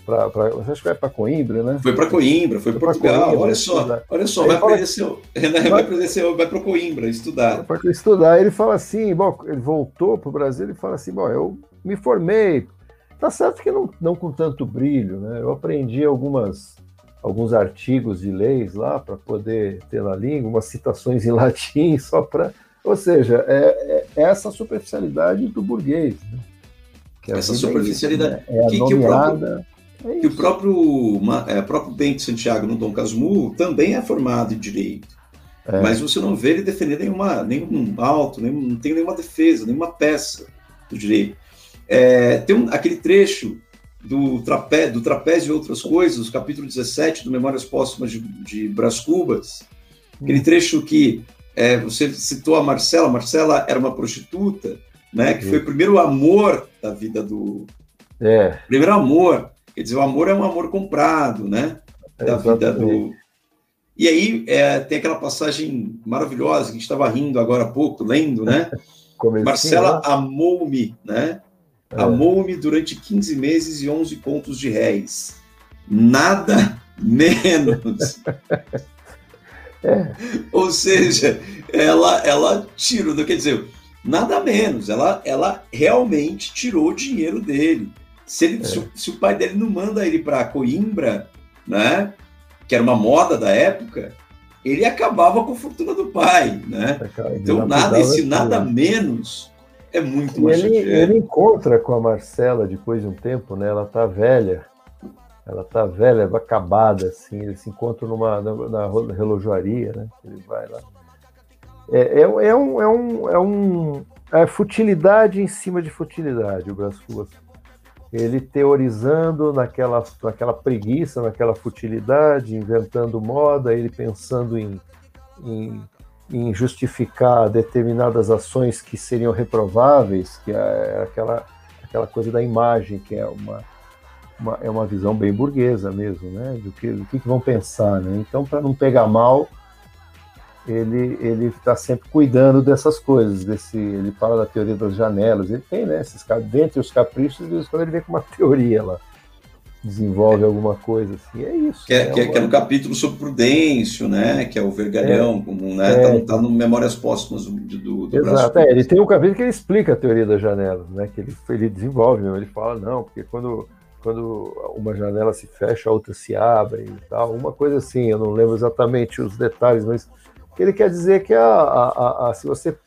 Pra, pra, você acha que vai para Coimbra, né? Foi para Coimbra, foi para Portugal. Coimbra, olha só, estudar. olha só, vai aprender, seu, vai, vai aprender seu, vai para Coimbra estudar. Para estudar, ele fala assim, bom, ele voltou para o Brasil e fala assim, bom, eu me formei, tá certo que não, não com tanto brilho, né? Eu aprendi algumas alguns artigos de leis lá para poder ter na língua, umas citações em latim só para ou seja, é, é, essa superficialidade do burguês. Né? Que essa superficialidade. É, é que, que, o próprio, é que o próprio, é, próprio Bento Santiago no Dom Casmurro também é formado em direito. É. Mas você não vê ele defender nenhuma, nenhum alto, nenhum, não tem nenhuma defesa, nenhuma peça do direito. É, tem um, aquele trecho do, trape, do Trapézio e Outras Coisas, capítulo 17 do Memórias Póstumas de, de Brás Cubas, aquele hum. trecho que é, você citou a Marcela, Marcela era uma prostituta, né? Que foi o primeiro amor da vida do. É. Primeiro amor. Quer dizer, o amor é um amor comprado, né? Da vida do. E aí é, tem aquela passagem maravilhosa que a gente estava rindo agora há pouco, lendo, né? Marcela né? amou-me, né? É. Amou-me durante 15 meses e 11 pontos de réis. Nada menos. É. Ou seja, ela, ela tirou, quer dizer, nada menos, ela, ela realmente tirou o dinheiro dele. Se, ele, é. se, se, o pai dele não manda ele para Coimbra, né, que era uma moda da época, ele acabava com a fortuna do pai, né? Então nada, esse nada menos é muito mais ele, ele encontra com a Marcela depois de um tempo, né? Ela tá velha ela tá velha, acabada, assim, eles se encontram numa, na, na relojoaria, né? Ele vai lá. É, é, é, um, é um, é um é futilidade em cima de futilidade, o Brás. Ele teorizando naquela, naquela preguiça, naquela futilidade, inventando moda, ele pensando em, em, em justificar determinadas ações que seriam reprováveis, que é aquela, aquela coisa da imagem, que é uma, uma, é uma visão bem burguesa mesmo, né? Do que, do que, vão pensar, né? Então, para não pegar mal, ele ele está sempre cuidando dessas coisas. Desse, ele fala da teoria das janelas. Ele tem, né? Esses, dentre os caprichos, quando ele vem com uma teoria lá desenvolve é. alguma coisa assim, é isso. Que é, é, que, é, que é no capítulo sobre Prudêncio, né? Que é o vergalhão, é. como, né? É. Tá, tá, no Memórias Póstumas do, do, do Exato, é, ele tem um capítulo que ele explica a teoria das janelas, né? Que ele, ele desenvolve, ele fala, não, porque quando quando uma janela se fecha, a outra se abre e tal, uma coisa assim, eu não lembro exatamente os detalhes, mas ele quer dizer que a, a, a, se você,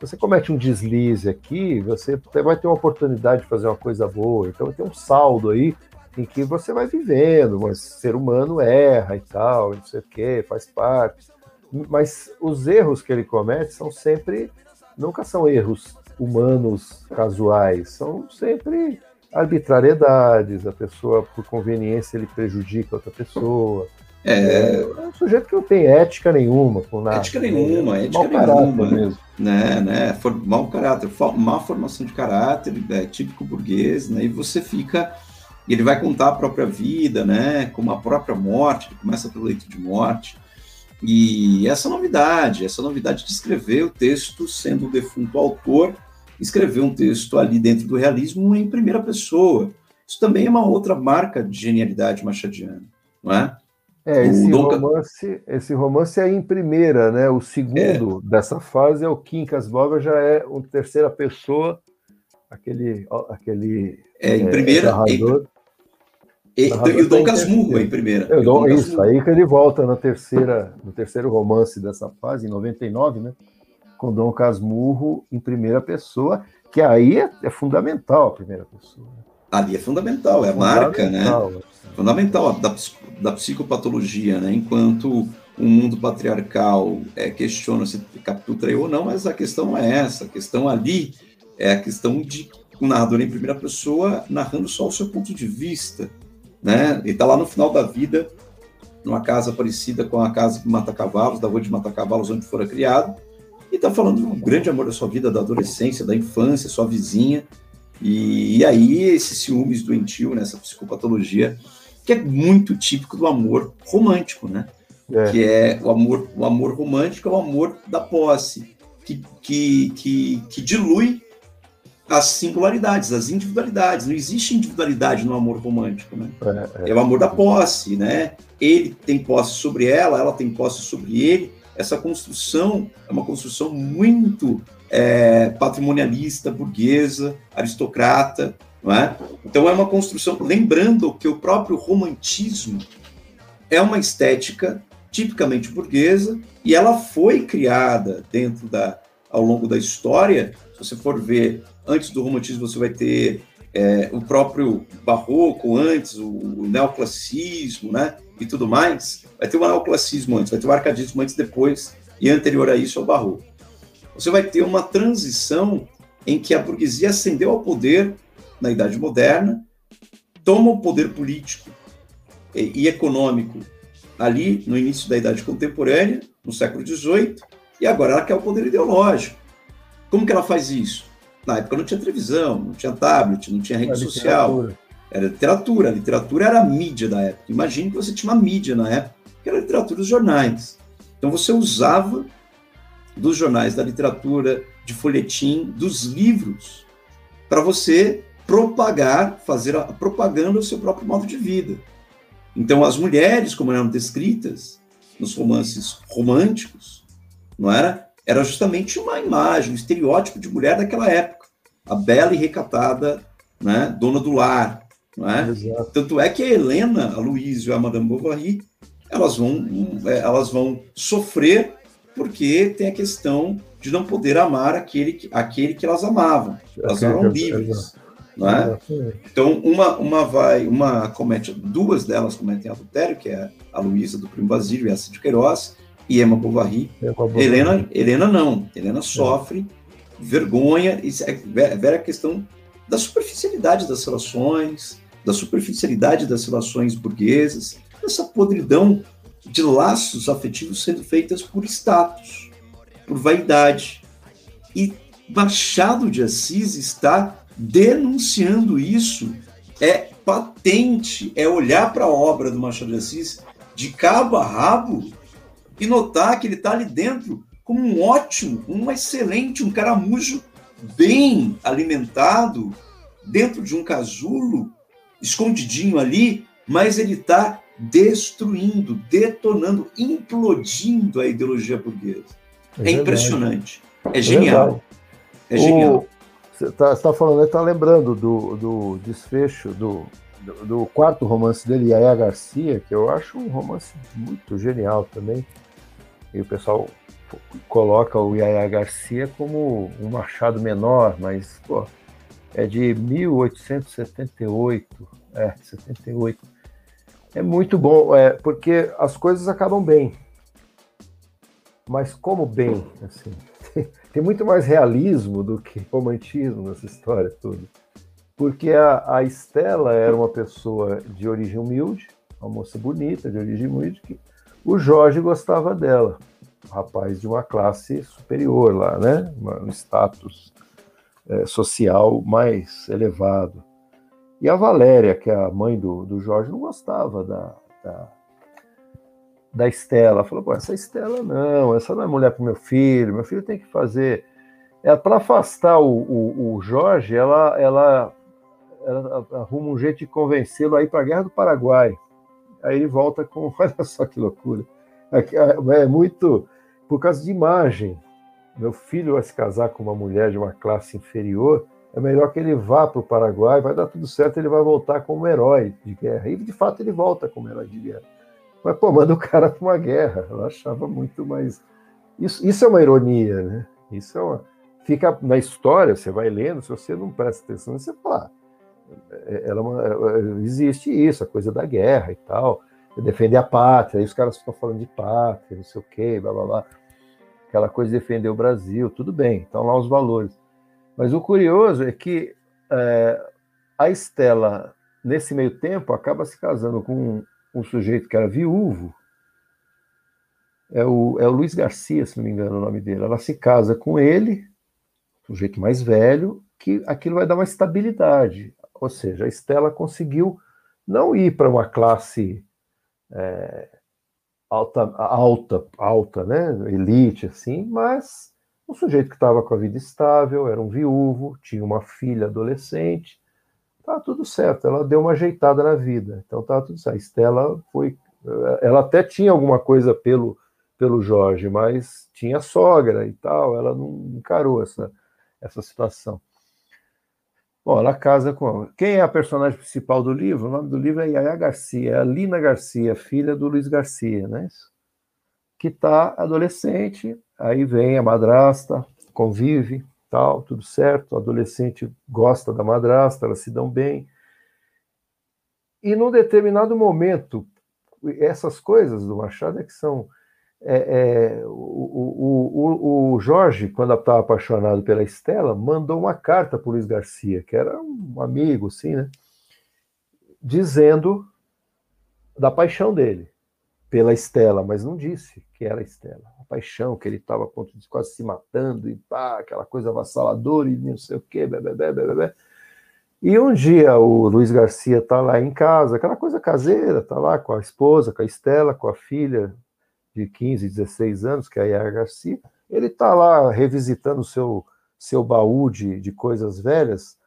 você comete um deslize aqui, você vai ter uma oportunidade de fazer uma coisa boa, então tem um saldo aí em que você vai vivendo, mas ser humano erra e tal, não sei o que, faz parte, mas os erros que ele comete são sempre, nunca são erros humanos casuais, são sempre arbitrariedades, a pessoa, por conveniência, ele prejudica outra pessoa. É... é um sujeito que não tem ética nenhuma com nada. Ética nenhuma, é, ética nenhuma. Mesmo. Né, né, for, mau caráter, má formação de caráter, é típico burguês, né, e você fica. Ele vai contar a própria vida, né, como a própria morte, ele começa pelo leito de morte. E essa novidade, essa novidade de escrever o texto sendo o defunto autor escrever um texto ali dentro do realismo em primeira pessoa. Isso também é uma outra marca de genialidade machadiana, não é? É, esse, romance, esse romance é em primeira, né? O segundo é. dessa fase é o Quincas Boga, já é uma terceira pessoa, aquele. aquele é, em primeira. É, narrador, e, e, o Dom Casmurro é em primeira. É, Dom, isso, aí que ele volta na terceira, no terceiro romance dessa fase, em 99, né? Com Dom Casmurro em primeira pessoa, que aí é, é fundamental a primeira pessoa. Ali é fundamental, é a marca, né? Fundamental da, da psicopatologia, né? Enquanto o mundo patriarcal é, questiona se Capitu traiu ou não, mas a questão não é essa. A questão ali é a questão de um narrador em primeira pessoa narrando só o seu ponto de vista, né? Ele está lá no final da vida, numa casa parecida com a casa de Mata Cavalos, da rua de Mata Cavalos, onde fora criado, e está falando do grande amor da sua vida, da adolescência, da infância, sua vizinha, e, e aí esses ciúmes doentio, nessa psicopatologia, que é muito típico do amor romântico, né? É. Que é o amor, o amor romântico é o amor da posse, que, que, que, que dilui as singularidades, as individualidades. Não existe individualidade no amor romântico, né? É, é. é, o amor da posse, né? Ele tem posse sobre ela, ela tem posse sobre ele. Essa construção é uma construção muito é, patrimonialista, burguesa, aristocrata, não é? Então é uma construção, lembrando que o próprio romantismo é uma estética tipicamente burguesa e ela foi criada dentro da ao longo da história. Se você for ver antes do romantismo, você vai ter é, o próprio barroco antes, o, o neoclassicismo, né? E tudo mais. Vai ter o neoclassicismo antes, vai ter o arcadismo antes, depois e anterior a isso é o barroco você vai ter uma transição em que a burguesia ascendeu ao poder na Idade Moderna, toma o poder político e, e econômico ali no início da Idade Contemporânea, no século XVIII, e agora ela quer o poder ideológico. Como que ela faz isso? Na época não tinha televisão, não tinha tablet, não tinha rede social. Era literatura. A literatura era a mídia da época. Imagine que você tinha uma mídia na época, era a literatura dos jornais. Então você usava dos jornais, da literatura, de folhetim, dos livros, para você propagar, fazer a propaganda do seu próprio modo de vida. Então, as mulheres, como eram descritas nos romances românticos, não era? Era justamente uma imagem, um estereótipo de mulher daquela época. A bela e recatada, né, dona do lar, não é? Exato. Tanto é que a Helena, a Louise e a Madame Bovary, elas vão, elas vão sofrer porque tem a questão de não poder amar aquele, aquele que elas amavam. Elas eram livres. Não é? Então, uma, uma vai, uma comete, duas delas cometem adultério, que é a Luísa do Primo Basílio e a Cid Queiroz, e Emma Bovary. Helena, Helena não. Helena sofre é. vergonha, e é vera a questão da superficialidade das relações, da superficialidade das relações burguesas, dessa podridão de laços afetivos sendo feitas por status, por vaidade. E Machado de Assis está denunciando isso. É patente, é olhar para a obra do Machado de Assis de cabo a rabo e notar que ele está ali dentro como um ótimo, um excelente, um caramujo bem alimentado, dentro de um casulo, escondidinho ali, mas ele está destruindo, detonando, implodindo a ideologia burguesa. É, é impressionante. É, é genial. É, genial. Você está tá falando, está lembrando do, do desfecho do, do, do, quarto romance dele, Yaya Garcia, que eu acho um romance muito genial também. E o pessoal coloca o Yaya Garcia como um machado menor, mas pô, é de 1878, é, 78 é muito bom, é, porque as coisas acabam bem. Mas como bem, assim, tem, muito mais realismo do que romantismo nessa história toda. Porque a, a Estela era uma pessoa de origem humilde, uma moça bonita, de origem humilde, que o Jorge gostava dela. Um rapaz de uma classe superior lá, né? Um status é, social mais elevado. E a Valéria, que é a mãe do, do Jorge, não gostava da, da, da Estela. Falou, pô, essa Estela não, essa não é mulher para meu filho, meu filho tem que fazer. É, para afastar o, o, o, Jorge, ela, ela, ela arruma um jeito de convencê-lo a ir para a Guerra do Paraguai. Aí ele volta com, olha só que loucura. É muito por causa de imagem. Meu filho vai se casar com uma mulher de uma classe inferior é melhor que ele vá para o Paraguai, vai dar tudo certo, ele vai voltar como herói de guerra. E de fato ele volta como herói de guerra. Mas, pô, manda o cara para uma guerra. Ela achava muito mais. Isso, isso é uma ironia, né? Isso é uma. fica na história, você vai lendo, se você não presta atenção, você fala, é, ela, é existe isso, a coisa da guerra e tal, defender a pátria, aí os caras ficam falando de pátria, não sei o quê, blá blá blá, aquela coisa de defender o Brasil, tudo bem, estão lá os valores. Mas o curioso é que é, a Estela, nesse meio tempo, acaba se casando com um, um sujeito que era viúvo, é o, é o Luiz Garcia, se não me engano o nome dele. Ela se casa com ele, o sujeito mais velho, que aquilo vai dar uma estabilidade. Ou seja, a Estela conseguiu não ir para uma classe é, alta, alta, alta, né, elite, assim, mas um sujeito que estava com a vida estável, era um viúvo, tinha uma filha adolescente, tá tudo certo. Ela deu uma ajeitada na vida, então tá tudo certo. A Estela foi, ela até tinha alguma coisa pelo pelo Jorge, mas tinha sogra e tal, ela não encarou essa, essa situação. Bom, ela casa com. Quem é a personagem principal do livro? O nome do livro é Yaya Garcia, é a Lina Garcia, filha do Luiz Garcia, né? Que está adolescente, aí vem a madrasta, convive, tal, tudo certo. O adolescente gosta da madrasta, elas se dão bem. E num determinado momento, essas coisas do Machado é que são é, é, o, o, o, Jorge, quando estava apaixonado pela Estela, mandou uma carta para o Luiz Garcia, que era um amigo, assim, né? Dizendo da paixão dele pela Estela, mas não disse que era a Estela. A paixão, que ele estava quase se matando, e pá, aquela coisa avassaladora e não sei o quê, bebê, bebê, bebê. E um dia o Luiz Garcia está lá em casa, aquela coisa caseira, está lá com a esposa, com a Estela, com a filha, de 15, 16 anos, que é a Yara Garcia, ele está lá revisitando o seu, seu baú de, de coisas velhas,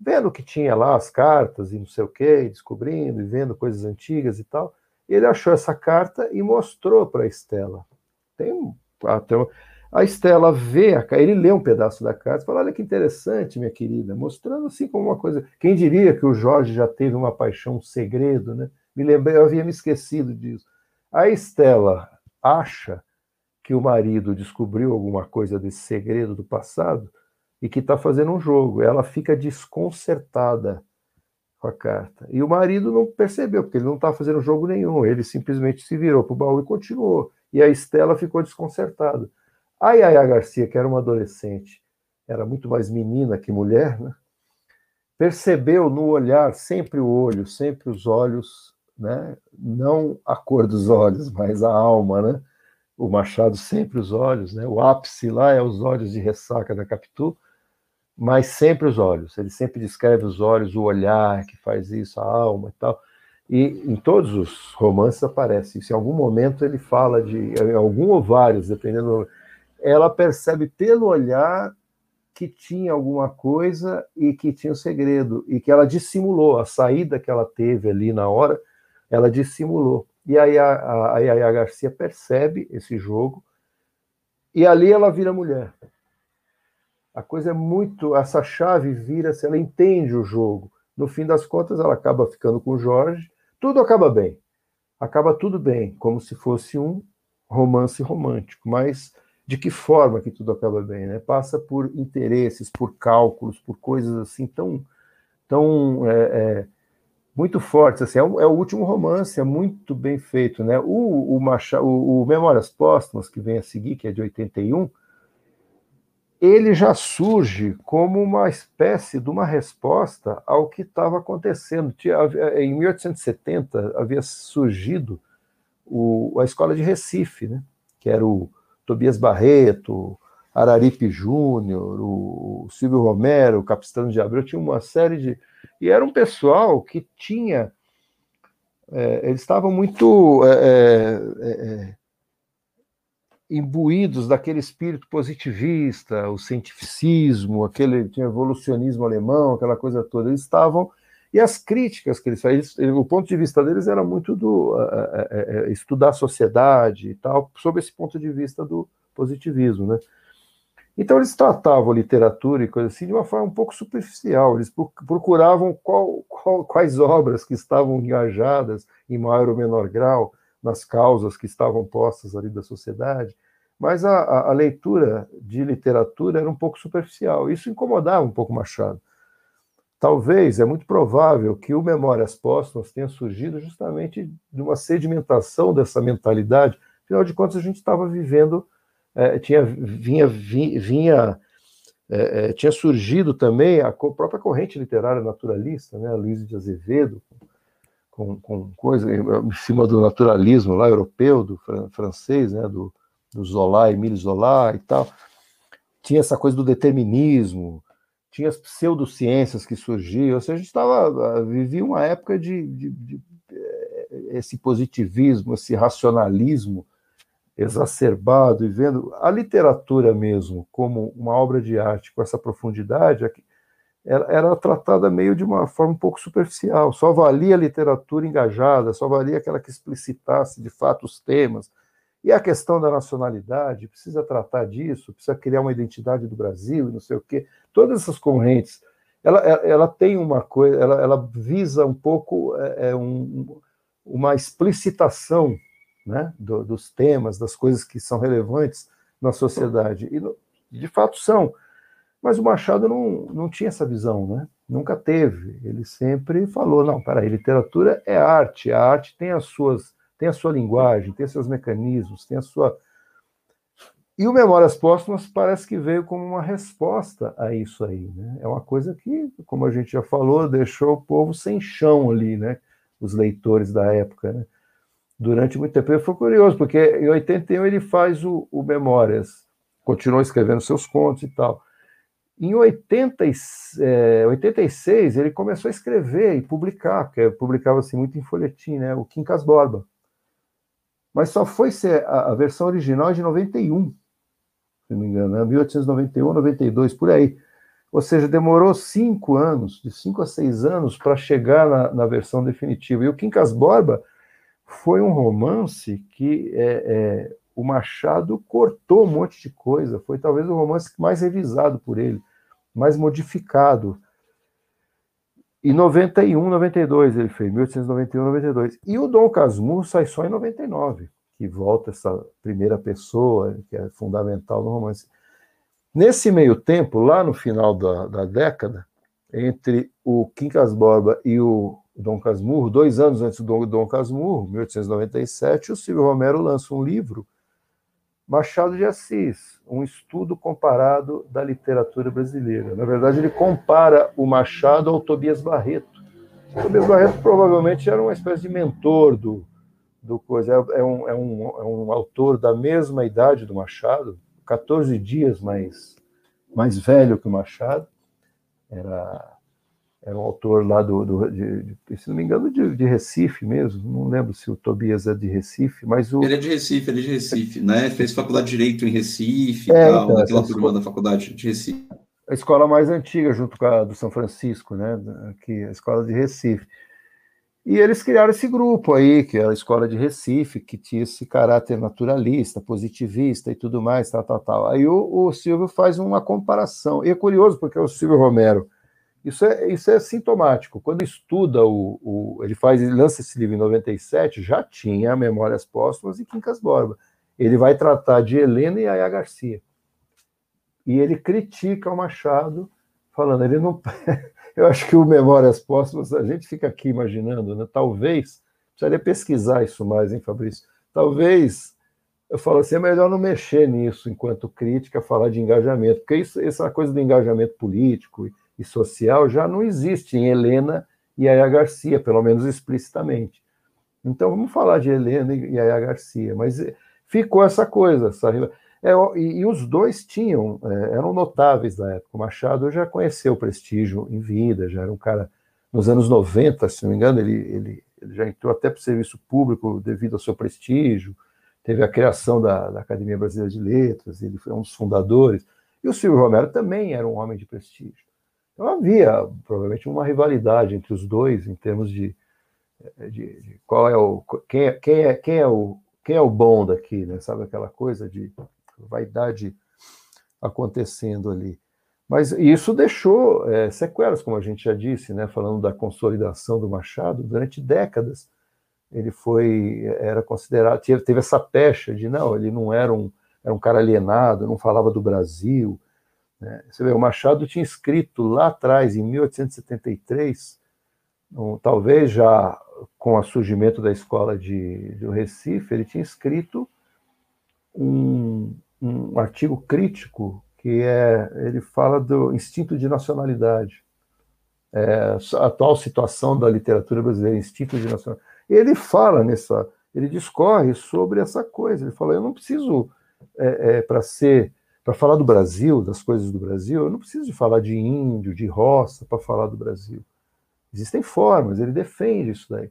vendo que tinha lá as cartas e não sei o quê, descobrindo e vendo coisas antigas e tal. Ele achou essa carta e mostrou para a Estela. Tem um, a Estela vê, a, ele lê um pedaço da carta e fala: Olha que interessante, minha querida, mostrando assim como uma coisa. Quem diria que o Jorge já teve uma paixão, um segredo, né? Me lembrei, eu havia me esquecido disso. A Estela acha que o marido descobriu alguma coisa desse segredo do passado e que está fazendo um jogo. Ela fica desconcertada com a carta. E o marido não percebeu, porque ele não está fazendo jogo nenhum. Ele simplesmente se virou para o baú e continuou. E a Estela ficou desconcertada. A Yaya Garcia, que era uma adolescente, era muito mais menina que mulher, né? percebeu no olhar sempre o olho, sempre os olhos né? não a cor dos olhos, mas a alma, né? O Machado sempre os olhos, né? O ápice lá é os olhos de ressaca da Capitu, mas sempre os olhos. Ele sempre descreve os olhos, o olhar que faz isso, a alma e tal. E em todos os romances aparece isso. Em algum momento ele fala de, em algum ou vários, dependendo. Ela percebe pelo olhar que tinha alguma coisa e que tinha um segredo e que ela dissimulou a saída que ela teve ali na hora ela dissimulou. E aí a, a Yaya Garcia percebe esse jogo e ali ela vira mulher. A coisa é muito. Essa chave vira-se, ela entende o jogo. No fim das contas, ela acaba ficando com o Jorge. Tudo acaba bem. Acaba tudo bem, como se fosse um romance romântico. Mas de que forma que tudo acaba bem? Né? Passa por interesses, por cálculos, por coisas assim tão, tão é, é, muito fortes. Assim, é, o, é o último romance, é muito bem feito. Né? O, o, o, o Memórias Póstumas, que vem a seguir, que é de 81, ele já surge como uma espécie de uma resposta ao que estava acontecendo. Em 1870 havia surgido o, a escola de Recife, né? que era o Tobias Barreto, Araripe Júnior, o Silvio Romero, o Capistrano de Abreu, tinha uma série de. E era um pessoal que tinha. É, eles estavam muito é, é, é, imbuídos daquele espírito positivista, o cientificismo, aquele tinha evolucionismo alemão, aquela coisa toda. Eles estavam. E as críticas que eles faziam, o ponto de vista deles era muito do é, estudar a sociedade e tal, sob esse ponto de vista do positivismo, né? Então eles tratavam literatura e coisa assim de uma forma um pouco superficial. Eles procuravam qual, qual, quais obras que estavam engajadas em maior ou menor grau nas causas que estavam postas ali da sociedade, mas a, a, leitura de literatura era um pouco superficial. Isso incomodava um pouco Machado. Talvez, é muito provável que o Memórias Póstumas tenha surgido justamente de uma sedimentação dessa mentalidade. Afinal de contas, a gente estava vivendo, é, tinha, vinha, vinha, é, é, tinha surgido também a própria corrente literária naturalista, né, Luiz de Azevedo, com, com coisa em cima do naturalismo lá europeu, do francês, né, do, do Zola, Emile Zola e tal. Tinha essa coisa do determinismo, tinha as pseudociências que surgiam, ou seja, a gente estava, vivia uma época de, de, de, eh, esse positivismo, esse racionalismo exacerbado e vendo a literatura mesmo como uma obra de arte com essa profundidade, era, era tratada meio de uma forma um pouco superficial. Só valia a literatura engajada, só valia aquela que explicitasse de fato os temas, e a questão da nacionalidade, precisa tratar disso, precisa criar uma identidade do Brasil e não sei o quê. Todas essas correntes, ela, ela tem uma coisa, ela, ela visa um pouco é, é um, uma explicitação né, do, dos temas, das coisas que são relevantes na sociedade. E, de fato, são. Mas o Machado não, não tinha essa visão, né? Nunca teve. Ele sempre falou: não, peraí, literatura é arte, a arte tem as suas tem a sua linguagem, tem seus mecanismos, tem a sua. E o Memórias Póstumas parece que veio como uma resposta a isso aí. Né? É uma coisa que, como a gente já falou, deixou o povo sem chão ali, né? os leitores da época. Né? Durante muito tempo. Fui curioso, porque em 81 ele faz o, o Memórias, continuou escrevendo seus contos e tal. Em 80, é, 86, ele começou a escrever e publicar, porque publicava-se muito em folhetim, né? o Quincas Borba mas só foi ser a, a versão original de 91, se não me engano, né? 1891, 92, por aí. Ou seja, demorou cinco anos, de cinco a seis anos, para chegar na, na, versão definitiva. E o Quincas Borba foi um romance que é, é, o Machado cortou um monte de coisa. Foi talvez o romance mais revisado por ele, mais modificado. E 91, 92 ele fez, 1891, 92. E o Dom Casmurro sai só em 99, que volta essa primeira pessoa, que é fundamental no romance. Nesse meio tempo, lá no final da, da década, entre o Quincas Borba e o Dom Casmurro, dois anos antes do Dom Casmurro, 1897, o Silvio Romero lança um livro Machado de Assis, um estudo comparado da literatura brasileira. Na verdade, ele compara o Machado ao Tobias Barreto. O Tobias Barreto provavelmente era uma espécie de mentor do, do coisa. É, é, um, é, um, é um autor da mesma idade do Machado, 14 dias mais, mais velho que o Machado. Era era um autor lá do, do de, de, se não me engano, de, de, Recife mesmo. Não lembro se o Tobias é de Recife, mas o. Ele é de Recife, ele é de Recife, né? Fez faculdade de Direito em Recife é, tal, então, naquela turma escola, da faculdade de Recife. A escola mais antiga, junto com a do São Francisco, né? Aqui, a escola de Recife. E eles criaram esse grupo aí, que era a escola de Recife, que tinha esse caráter naturalista, positivista e tudo mais, tal, tal, tal. Aí o, o Silvio faz uma comparação. E é curioso, porque o Silvio Romero isso é, isso é sintomático. Quando estuda o, o ele faz, ele lança esse livro em 97, já tinha Memórias Póstumas e Quincas Borba. Ele vai tratar de Helena e Aya Garcia. E ele critica o Machado, falando, ele não. Eu acho que o Memórias Póstumas, a gente fica aqui imaginando, né? Talvez, precisaria pesquisar isso mais, hein, Fabrício? Talvez eu falo assim, é melhor não mexer nisso enquanto crítica, falar de engajamento, porque isso, essa coisa do engajamento político e social já não existe em Helena e Aya Garcia, pelo menos explicitamente. Então vamos falar de Helena e Aya Garcia, mas eh, ficou essa coisa, essa, é, e, e, os dois tinham, é, eram notáveis da época. O Machado já conheceu o prestígio em vida, já era um cara, nos anos 90, se não me engano, ele, ele, ele já entrou até para o serviço público devido ao seu prestígio, teve a criação da, da Academia Brasileira de Letras, ele foi um dos fundadores, e o Silvio Romero também era um homem de prestígio. Então havia provavelmente uma rivalidade entre os dois em termos de, de, de qual é o quem é, quem é quem é o quem é o bom daqui, né? Sabe aquela coisa de vaidade acontecendo ali. Mas isso deixou é, sequelas, como a gente já disse, né? Falando da consolidação do Machado durante décadas, ele foi era considerado teve, teve essa pecha de não, ele não era um era um cara alienado, não falava do Brasil. Né? Você vê, o Machado tinha escrito lá atrás, em 1873, um, talvez já com o surgimento da escola de, do Recife, ele tinha escrito um, um artigo crítico que é ele fala do instinto de nacionalidade, é, a atual situação da literatura brasileira, instinto de nacionalidade. Ele fala nessa, ele discorre sobre essa coisa. Ele fala: eu não preciso é, é, para ser para falar do Brasil, das coisas do Brasil, eu não preciso de falar de índio, de roça para falar do Brasil. Existem formas, ele defende isso daí.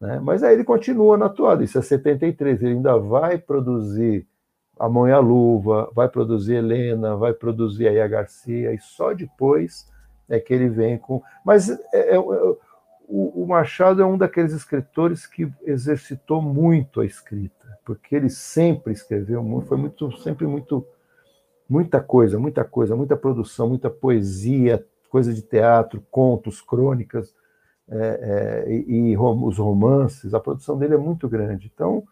Né? Mas aí ele continua na toada, isso é 73, ele ainda vai produzir a Mão e a Luva, vai produzir Helena, vai produzir a Garcia, e só depois é que ele vem com. Mas é, é, é, o, o, Machado é um daqueles escritores que exercitou muito a escrita, porque ele sempre escreveu muito, foi muito, sempre muito, muita coisa, muita coisa, muita produção, muita poesia, coisa de teatro, contos, crônicas é, é, e, e os romances. A produção dele é muito grande. Então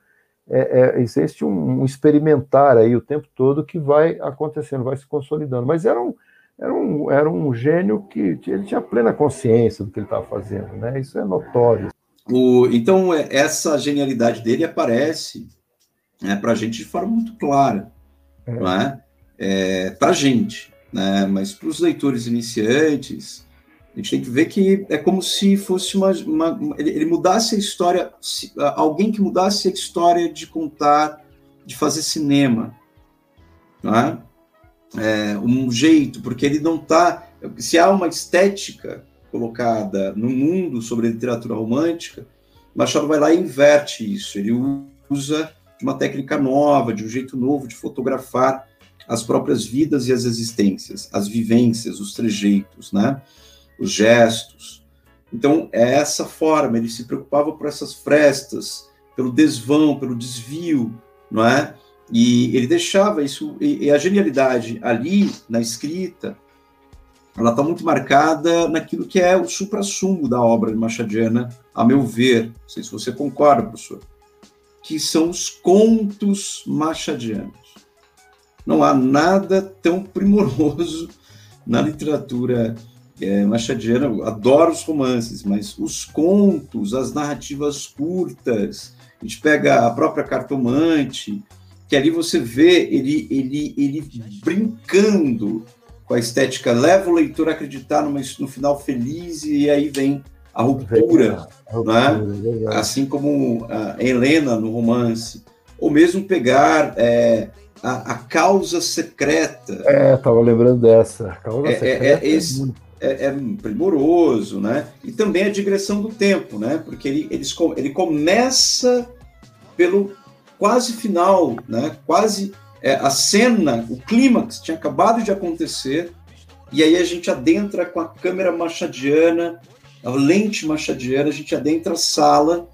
é, é, existe um, um, experimentar aí o tempo todo que vai acontecendo, vai se consolidando. Mas era um, era um, era um gênio que ele tinha plena consciência do que ele estava fazendo, né? Isso é notório. O, então, é, essa genialidade dele aparece né, para a gente de forma muito clara, é. não é? É para a gente, né? Mas para os leitores iniciantes, a gente tem que ver que é como se fosse uma. uma ele, mudasse a história, se, alguém que mudasse a história de contar, de fazer cinema. Não é? um jeito, porque ele não está. Se há uma estética colocada no mundo sobre a literatura romântica, Machado vai lá e inverte isso. Ele usa uma técnica nova, de um jeito novo de fotografar as próprias vidas e as existências, as vivências, os trejeitos, né? os gestos. Então, é essa forma, ele se preocupava por essas frestas, pelo desvão, pelo desvio, não é? E ele deixava isso, e, a genialidade ali na escrita, ela está muito marcada naquilo que é o supra-sumo da obra de Machadiana, a meu ver, não sei se você concorda, professor, que são os contos machadianos. Não há nada tão primoroso na literatura é, machadiana, adoro os romances, mas os contos, as narrativas curtas, a gente pega a própria Cartomante, que ali você vê ele, ele, ele brincando com a estética, leva o leitor a acreditar numa, no final feliz e aí vem a ruptura, né? assim como a Helena no romance, ou mesmo pegar é, a, a, causa secreta. É, estava lembrando dessa. A causa é, é, secreta é, é esse, é, é, primoroso, né? E também a digressão do tempo, né? Porque ele, ele, ele começa pelo quase final, né? Quase é, a cena, o clímax tinha acabado de acontecer e aí a gente adentra com a câmera machadiana, a lente machadiana, a gente adentra a sala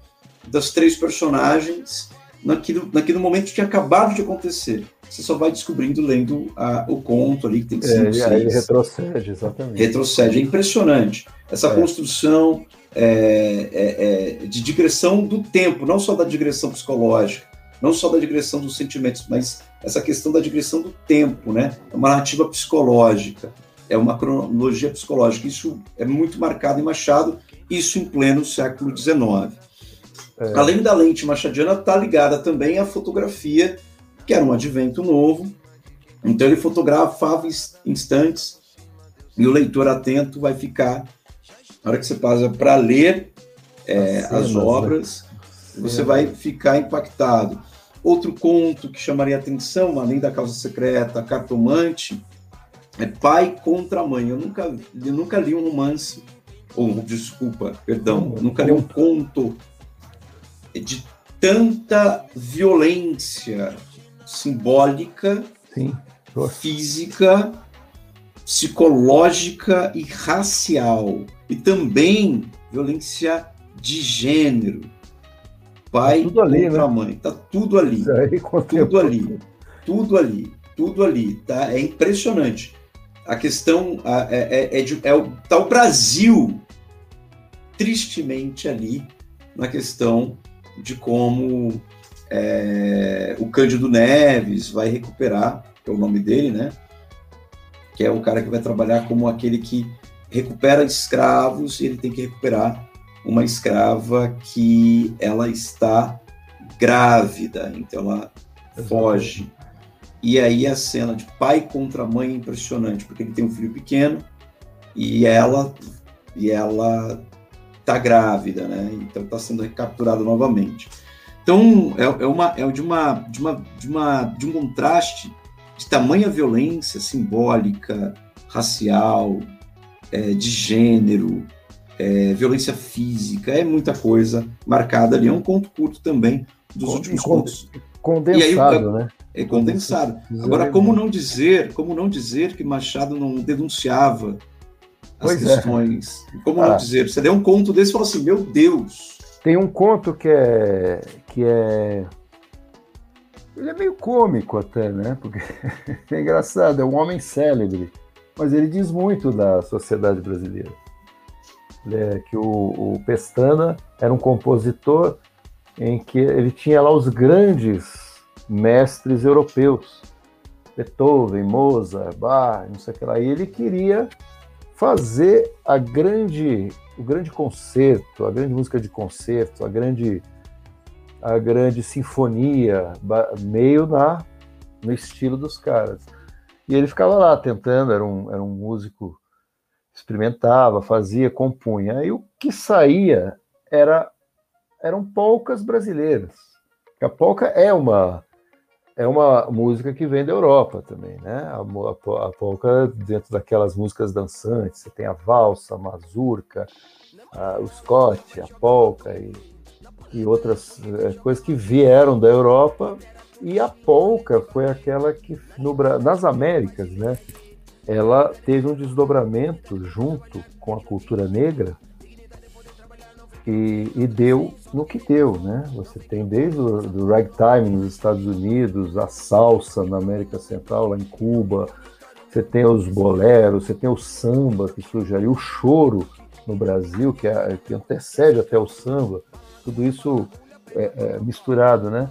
das três personagens naquilo, naquele momento que tinha acabado de acontecer você só vai descobrindo lendo a, o conto ali, que tem cinco, é, seis. Aí ele retrocede, exatamente. Retrocede, é impressionante. Essa é. construção é, é, é, de digressão do tempo, não só da digressão psicológica, não só da digressão dos sentimentos, mas essa questão da digressão do tempo, né? É uma narrativa psicológica, é uma cronologia psicológica. Isso é muito marcado em Machado, isso em pleno século XIX. É. Além da lente machadiana, está ligada também à fotografia que era um advento novo. Então ele fotografava instantes e o leitor atento vai ficar, na hora que você passa para ler é, as, cenas, as né? obras, né? você vai ficar impactado. Outro conto que chamaria atenção, além da causa secreta, cartomante, é pai contra mãe. Eu nunca, eu nunca li um romance, ou desculpa, perdão, eu nunca li um conto de tanta violência, simbólica, Sim. física, psicológica e racial. E também violência de gênero. Pai tá ali, contra né? mãe. Tá tudo ali. tudo ali. Tudo ali. Tudo ali. Tá? É impressionante. A questão é, é, é, de, é o, tá o Brasil tristemente ali na questão de como é, o Cândido Neves vai recuperar, que é o nome dele, né? Que é o cara que vai trabalhar como aquele que recupera escravos e ele tem que recuperar uma escrava que ela está grávida, então ela foge. E aí a cena de pai contra mãe é impressionante, porque ele tem um filho pequeno e ela e ela tá grávida, né? Então está sendo recapturada novamente. Então é, é, uma é de uma de uma de uma de um contraste de tamanha violência simbólica, racial, é, de gênero, é, violência física, é muita coisa marcada ali. É um conto curto também dos últimos contos. Condensado, aí, né? É condensado. Agora, como não dizer, como não dizer que Machado não denunciava as pois é. questões? É. Como ah. não dizer? Você deu um conto desse e falou assim, meu Deus. Tem um conto que é que é ele é meio cômico até, né? Porque é engraçado, é um homem célebre, mas ele diz muito da sociedade brasileira. É que o, o Pestana era um compositor em que ele tinha lá os grandes mestres europeus, Beethoven, Mozart, Bach, não sei o que lá, e ele queria fazer a grande, o grande concerto, a grande música de concerto, a grande, a grande sinfonia, meio na no estilo dos caras. E ele ficava lá tentando, era um, era um músico, experimentava, fazia, compunha. E o que saía era eram polcas brasileiras. A polca é uma é uma música que vem da Europa também, né? A, a, a polca dentro daquelas músicas dançantes, você tem a valsa, a mazurca, a, o scott, a polca e, e outras é, coisas que vieram da Europa. E a polca foi aquela que no, nas Américas, né? Ela teve um desdobramento junto com a cultura negra e, e, deu no que deu, né? Você tem desde o do ragtime nos Estados Unidos, a salsa na América Central, lá em Cuba, você tem os boleros, você tem o samba que surge ali, o choro no Brasil, que, é, que antecede até o samba, tudo isso é, é misturado, né?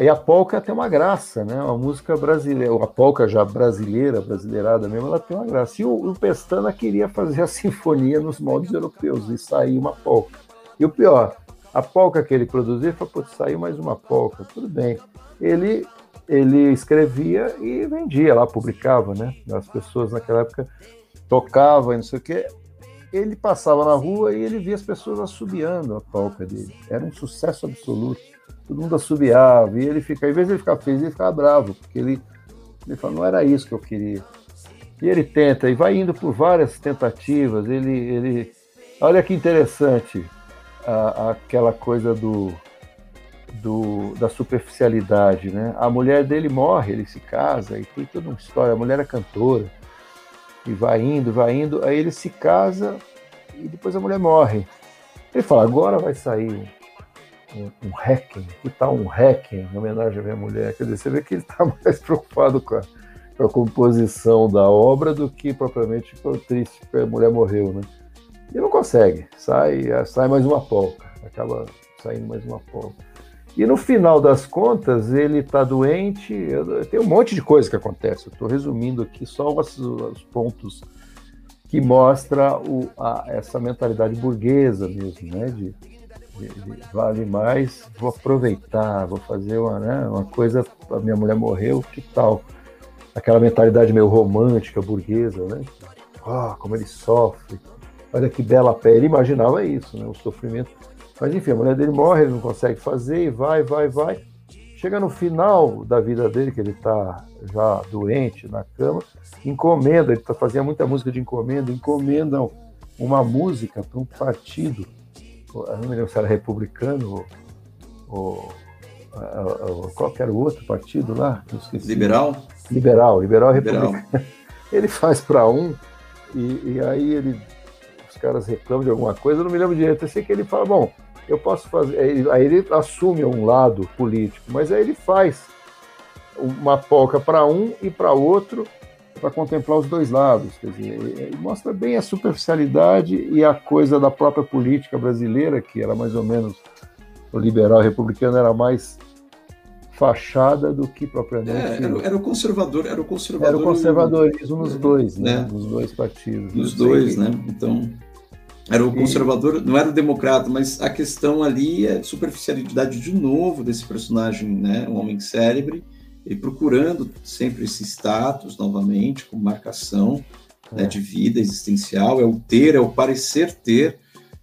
E a polca tem uma graça, né? Uma música brasileira, a polca já brasileira, brasileirada mesmo, ela tem uma graça. E o, o Pestana queria fazer a sinfonia nos moldes europeus e sair uma polca. E o pior, a polca que ele produzia, ele falou, putz, saiu mais uma polca, tudo bem. Ele, ele escrevia e vendia lá, publicava, né? As pessoas naquela época tocavam e não sei o quê. Ele passava na rua e ele via as pessoas assobiando a polca dele. Era um sucesso absoluto. Todo mundo assobiava. E ele fica, em vez de ele ficar feliz, ele ficava bravo, porque ele, ele fala, não era isso que eu queria. E ele tenta, e vai indo por várias tentativas. Ele, ele, olha que interessante a, aquela coisa do, do, da superficialidade, né? A mulher dele morre, ele se casa e tem toda uma história. A mulher é cantora e vai indo, vai indo. Aí ele se casa e depois a mulher morre. Ele fala: agora vai sair um, um Requiem. Que tal um Requiem em homenagem à minha mulher? Quer dizer, você vê que ele está mais preocupado com a, com a, composição da obra do que propriamente com o triste que a mulher morreu, né? E não consegue. Sai, sai mais uma polca. Acaba saindo mais uma polca. E no final das contas, ele está doente. Tem um monte de coisa que acontece. Eu estou resumindo aqui só os, os pontos que mostra o, a, essa mentalidade burguesa mesmo, né? De, de, de, vale mais, vou aproveitar, vou fazer uma, né, uma coisa. A minha mulher morreu, que tal? Aquela mentalidade meio romântica, burguesa, né? Ah, como ele sofre, Olha que bela pele. Ele imaginava isso, né? O sofrimento. Mas enfim, a mulher dele morre, ele não consegue fazer, e vai, vai, vai. Chega no final da vida dele, que ele está já doente na cama, encomenda, ele tá, fazia muita música de encomenda, encomendam uma música para um partido, eu não me lembro se era republicano ou, ou qual era o outro partido lá? Liberal? Liberal, liberal, liberal. republicano. Ele faz para um, e, e aí ele os caras reclamam de alguma coisa, eu não me lembro direito. Eu sei que ele fala, bom, eu posso fazer. Aí ele assume um lado político, mas aí ele faz uma polca para um e para outro para contemplar os dois lados. Quer dizer, mostra bem a superficialidade e a coisa da própria política brasileira, que era mais ou menos o liberal republicano era mais fachada do que propriamente. É, era, era, o conservador, era o conservador. Era o conservadorismo nos dois, né? né? Nos dois partidos. Nos dois, né? Então era o conservador, não era o democrata, mas a questão ali é superficialidade de novo desse personagem, né? Um homem célebre, e procurando sempre esse status novamente, com marcação né, é. né, de vida existencial, é o ter, é o parecer ter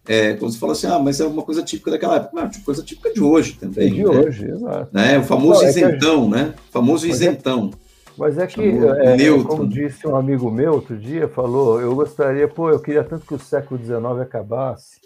é, quando você fala assim, ah, mas é uma coisa típica daquela época. Não, tipo, coisa típica de hoje também. É de né? hoje, exato. Né? O famoso Não, é isentão, gente... né? O famoso é isentão. É, mas é que, é, como disse um amigo meu outro dia, falou, eu gostaria, pô, eu queria tanto que o século XIX acabasse,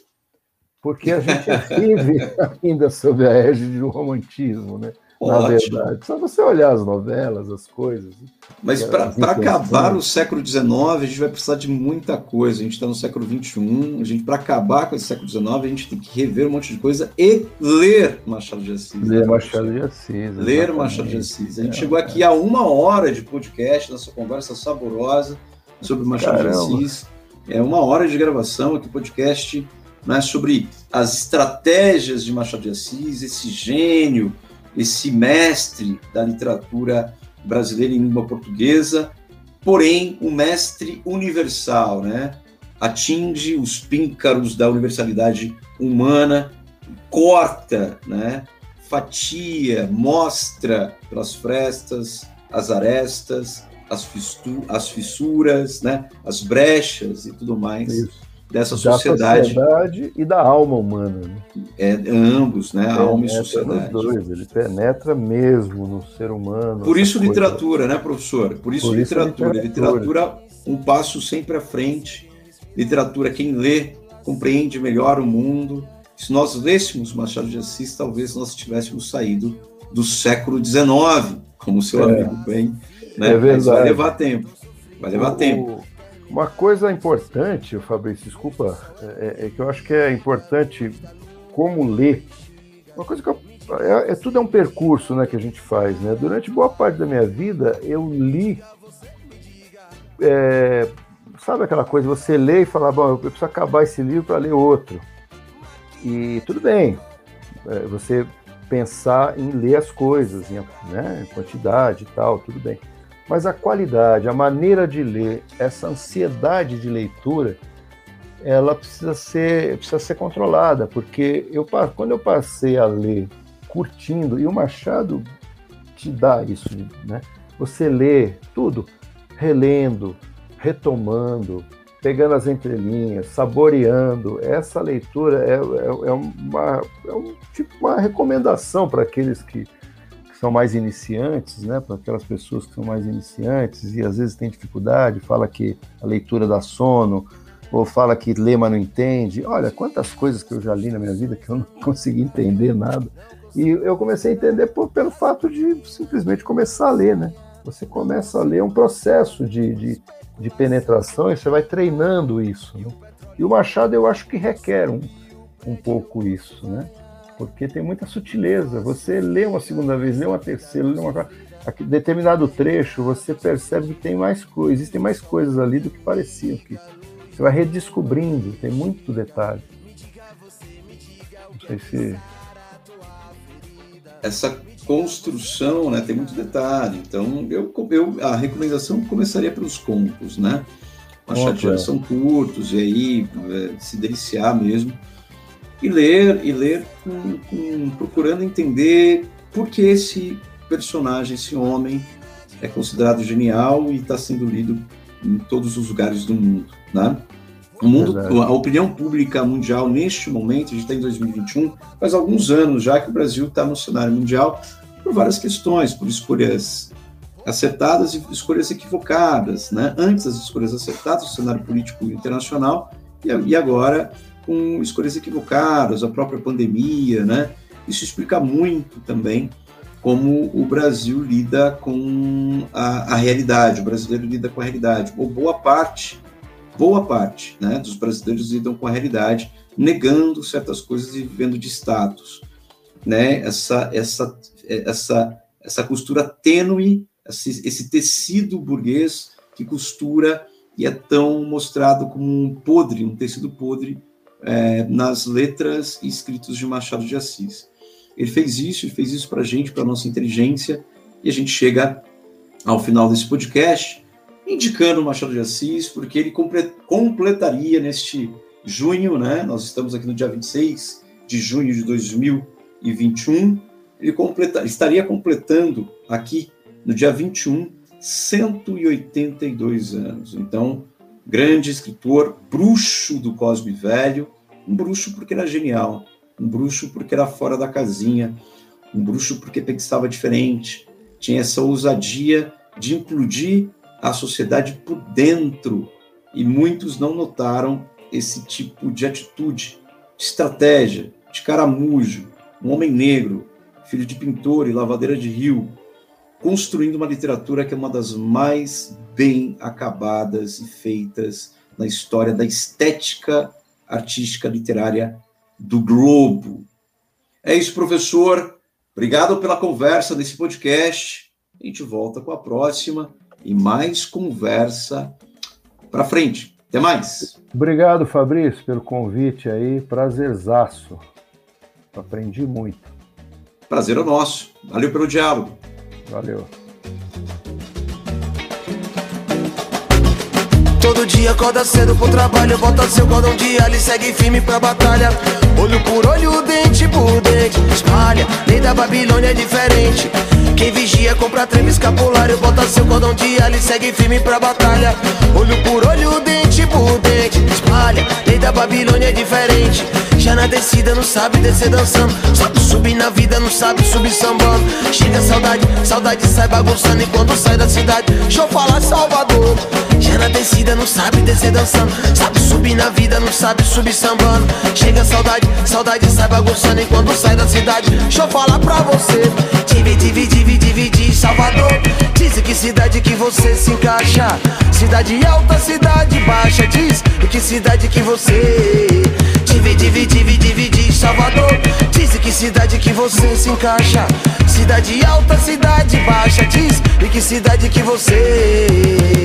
porque a gente vive ainda sob a égide do romantismo, né? Na Ótimo. verdade. Só você olhar as novelas, as coisas. Mas para acabar o século XIX, a gente vai precisar de muita coisa. A gente está no século XXI, a gente para acabar com esse século XIX, a gente tem que rever um monte de coisa e ler Machado de Assis. Ler né? Machado de Assis. Ler Machado de Assis. A gente é, chegou aqui a uma hora de podcast, nossa conversa saborosa sobre Machado Caramba. de Assis. É uma hora de gravação aqui, podcast né, sobre as estratégias de Machado de Assis, esse gênio esse mestre da literatura brasileira em língua portuguesa, porém um mestre universal, né? Atinge os píncaros da universalidade humana, corta, né? Fatia, mostra pelas frestas, as arestas, as, as fissuras, né? As brechas e tudo mais. Isso dessa da sociedade. sociedade e da alma humana. Né? É, ambos, né? A alma e sociedade. Dois, ele penetra mesmo no ser humano. Por isso coisa. literatura, né, professor? Por isso, Por literatura. isso literatura. Literatura, um passo sempre à frente. Literatura, quem lê, compreende melhor o mundo. Se nós lêssemos Machado de Assis, talvez nós tivéssemos saído do século XIX, como o seu é. amigo bem. Né? É verdade. Mas vai levar tempo. Vai levar o, tempo. Uma coisa importante, Fabrício, desculpa, é, é, que eu acho que é importante como ler. Uma coisa que eu, é, é, tudo é um percurso, né, que a gente faz, né? Durante boa parte da minha vida eu li, é, sabe aquela coisa? Você lê e fala, bom, eu preciso acabar esse livro para ler outro. E tudo bem, é, você pensar em ler as coisas, em, né, em quantidade e tal, tudo bem. Mas a qualidade, a maneira de ler, essa ansiedade de leitura, ela precisa ser, precisa ser controlada, porque eu, quando eu passei a ler curtindo, e o Machado te dá isso, né? Você lê tudo, relendo, retomando, pegando as entrelinhas, saboreando. Essa leitura é, é, é uma, é um, tipo uma recomendação para aqueles que são mais iniciantes, né, para aquelas pessoas que são mais iniciantes e às vezes tem dificuldade, fala que a leitura dá sono, ou fala que lê, mas não entende. Olha, quantas coisas que eu já li na minha vida que eu não consegui entender nada. E eu comecei a entender por, pelo fato de simplesmente começar a ler, né? Você começa a ler um processo de, de, de penetração e você vai treinando isso. Né? E o Machado eu acho que requer um, um pouco isso, né? Porque tem muita sutileza. Você lê uma segunda vez, lê uma terceira, lê uma aqui, determinado trecho, você percebe que tem mais coisas, existem mais coisas ali do que parecia. Que você vai redescobrindo, tem muito detalhe. Não sei se essa construção, né, tem muito detalhe. Então, eu, eu a recomendação começaria pelos contos, né? Machado é. são curtos e aí é, se deliciar mesmo e ler e ler com, com, procurando entender por que esse personagem, esse homem, é considerado genial e está sendo lido em todos os lugares do mundo, né? O mundo, a opinião pública mundial neste momento, a gente está em 2021, faz alguns anos já que o Brasil está no cenário mundial por várias questões, por escolhas acertadas e escolhas equivocadas, né? Antes das escolhas acertadas, o cenário político internacional e agora com escolhas equivocadas, a própria pandemia, né? Isso explica muito também como o Brasil lida com a, a realidade, o brasileiro lida com a realidade, ou boa parte, boa parte, né, dos brasileiros lidam com a realidade, negando certas coisas e vivendo de status, né? Essa essa essa essa costura tênue, esse, esse tecido burguês que costura e é tão mostrado como um podre, um tecido podre é, nas letras e escritos de Machado de Assis. Ele fez isso, ele fez isso para a gente, para nossa inteligência, e a gente chega ao final desse podcast indicando Machado de Assis, porque ele completaria neste junho, né? Nós estamos aqui no dia 26 de junho de 2021. Ele completa, estaria completando aqui no dia 21 182 anos. Então, grande escritor, bruxo do Cosme Velho, um bruxo porque era genial, um bruxo porque era fora da casinha, um bruxo porque pensava diferente, tinha essa ousadia de implodir a sociedade por dentro. E muitos não notaram esse tipo de atitude, de estratégia, de caramujo, um homem negro, filho de pintor e lavadeira de rio, construindo uma literatura que é uma das mais bem acabadas e feitas na história da estética artística literária do globo. É isso, professor. Obrigado pela conversa nesse podcast. A gente volta com a próxima e mais conversa para frente. Até mais. Obrigado, Fabrício, pelo convite aí. Prazerzaço. Aprendi muito. Prazer é nosso. Valeu pelo diálogo. Valeu. Todo dia acorda cedo pro trabalho, bota seu cordão de alho e segue firme pra batalha. Olho por olho, dente por dente, espalha. Lei da Babilônia é diferente. Quem vigia compra treme escapulário, bota seu cordão de alho e segue firme pra batalha. Olho por olho, dente por dente, espalha. Lei da Babilônia é diferente. Já na descida não sabe descer dançando. Sabe subir na vida, não sabe subir sambando. Chega saudade, saudade sai bagunçando. E quando sai da cidade, deixa eu falar Salvador. Já na descida não sabe descer dançando. Sabe subir na vida, não sabe subir sambando. Chega saudade, saudade sai bagunçando. E quando sai da cidade, deixa eu falar pra você. Divide, divide, divide, Salvador. Diz que cidade que você se encaixa. Cidade alta, cidade baixa. Diz em que cidade que você Divide, divide, divide, Salvador. Diz que cidade que você se encaixa. Cidade alta, cidade baixa Diz em que cidade que você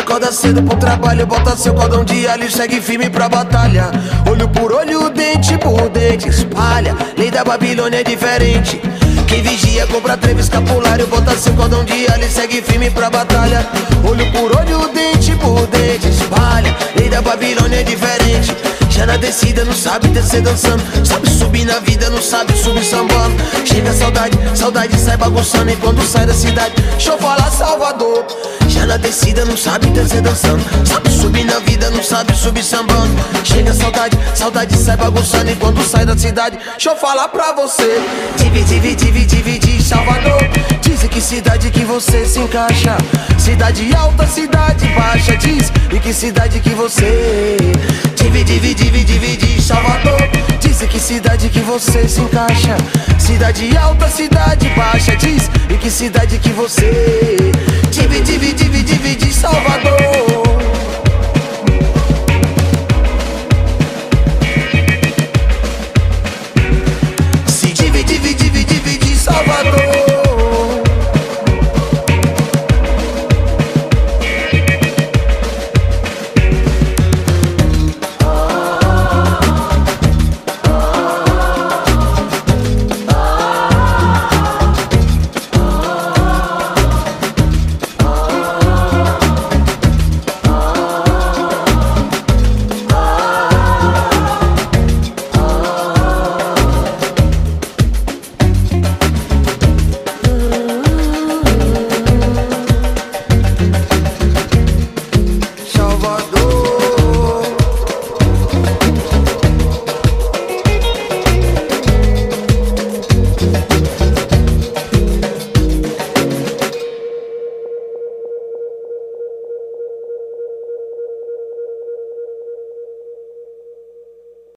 acorda cedo pro trabalho, bota seu cordão de alho segue firme pra batalha. Olho por olho, dente por dente, espalha. Lei da Babilônia é diferente. Quem vigia compra trevo escapulário, bota seu cordão de alho segue firme pra batalha. Olho por olho, dente por dente, espalha. Lei da Babilônia é diferente. Já na descida não sabe descer dançando Sabe subir na vida, não sabe subir sambando Chega a saudade, saudade sai bagunçando E quando sai da cidade, deixa eu falar Salvador Já na descida não sabe descer dançando. Sabe subir na vida, não sabe subir sambando. Chega saudade, saudade sai bagunçando. E quando sai da cidade, deixa eu falar pra você. Divide, divide, divide, Salvador. Diz que cidade que você se encaixa. Cidade alta, cidade baixa Diz. Em que cidade que você Divide, divide divide, Salvador. Diz que cidade que você se encaixa. Cidade alta, cidade baixa Diz em que cidade que você. Divide, divide, divide Salvador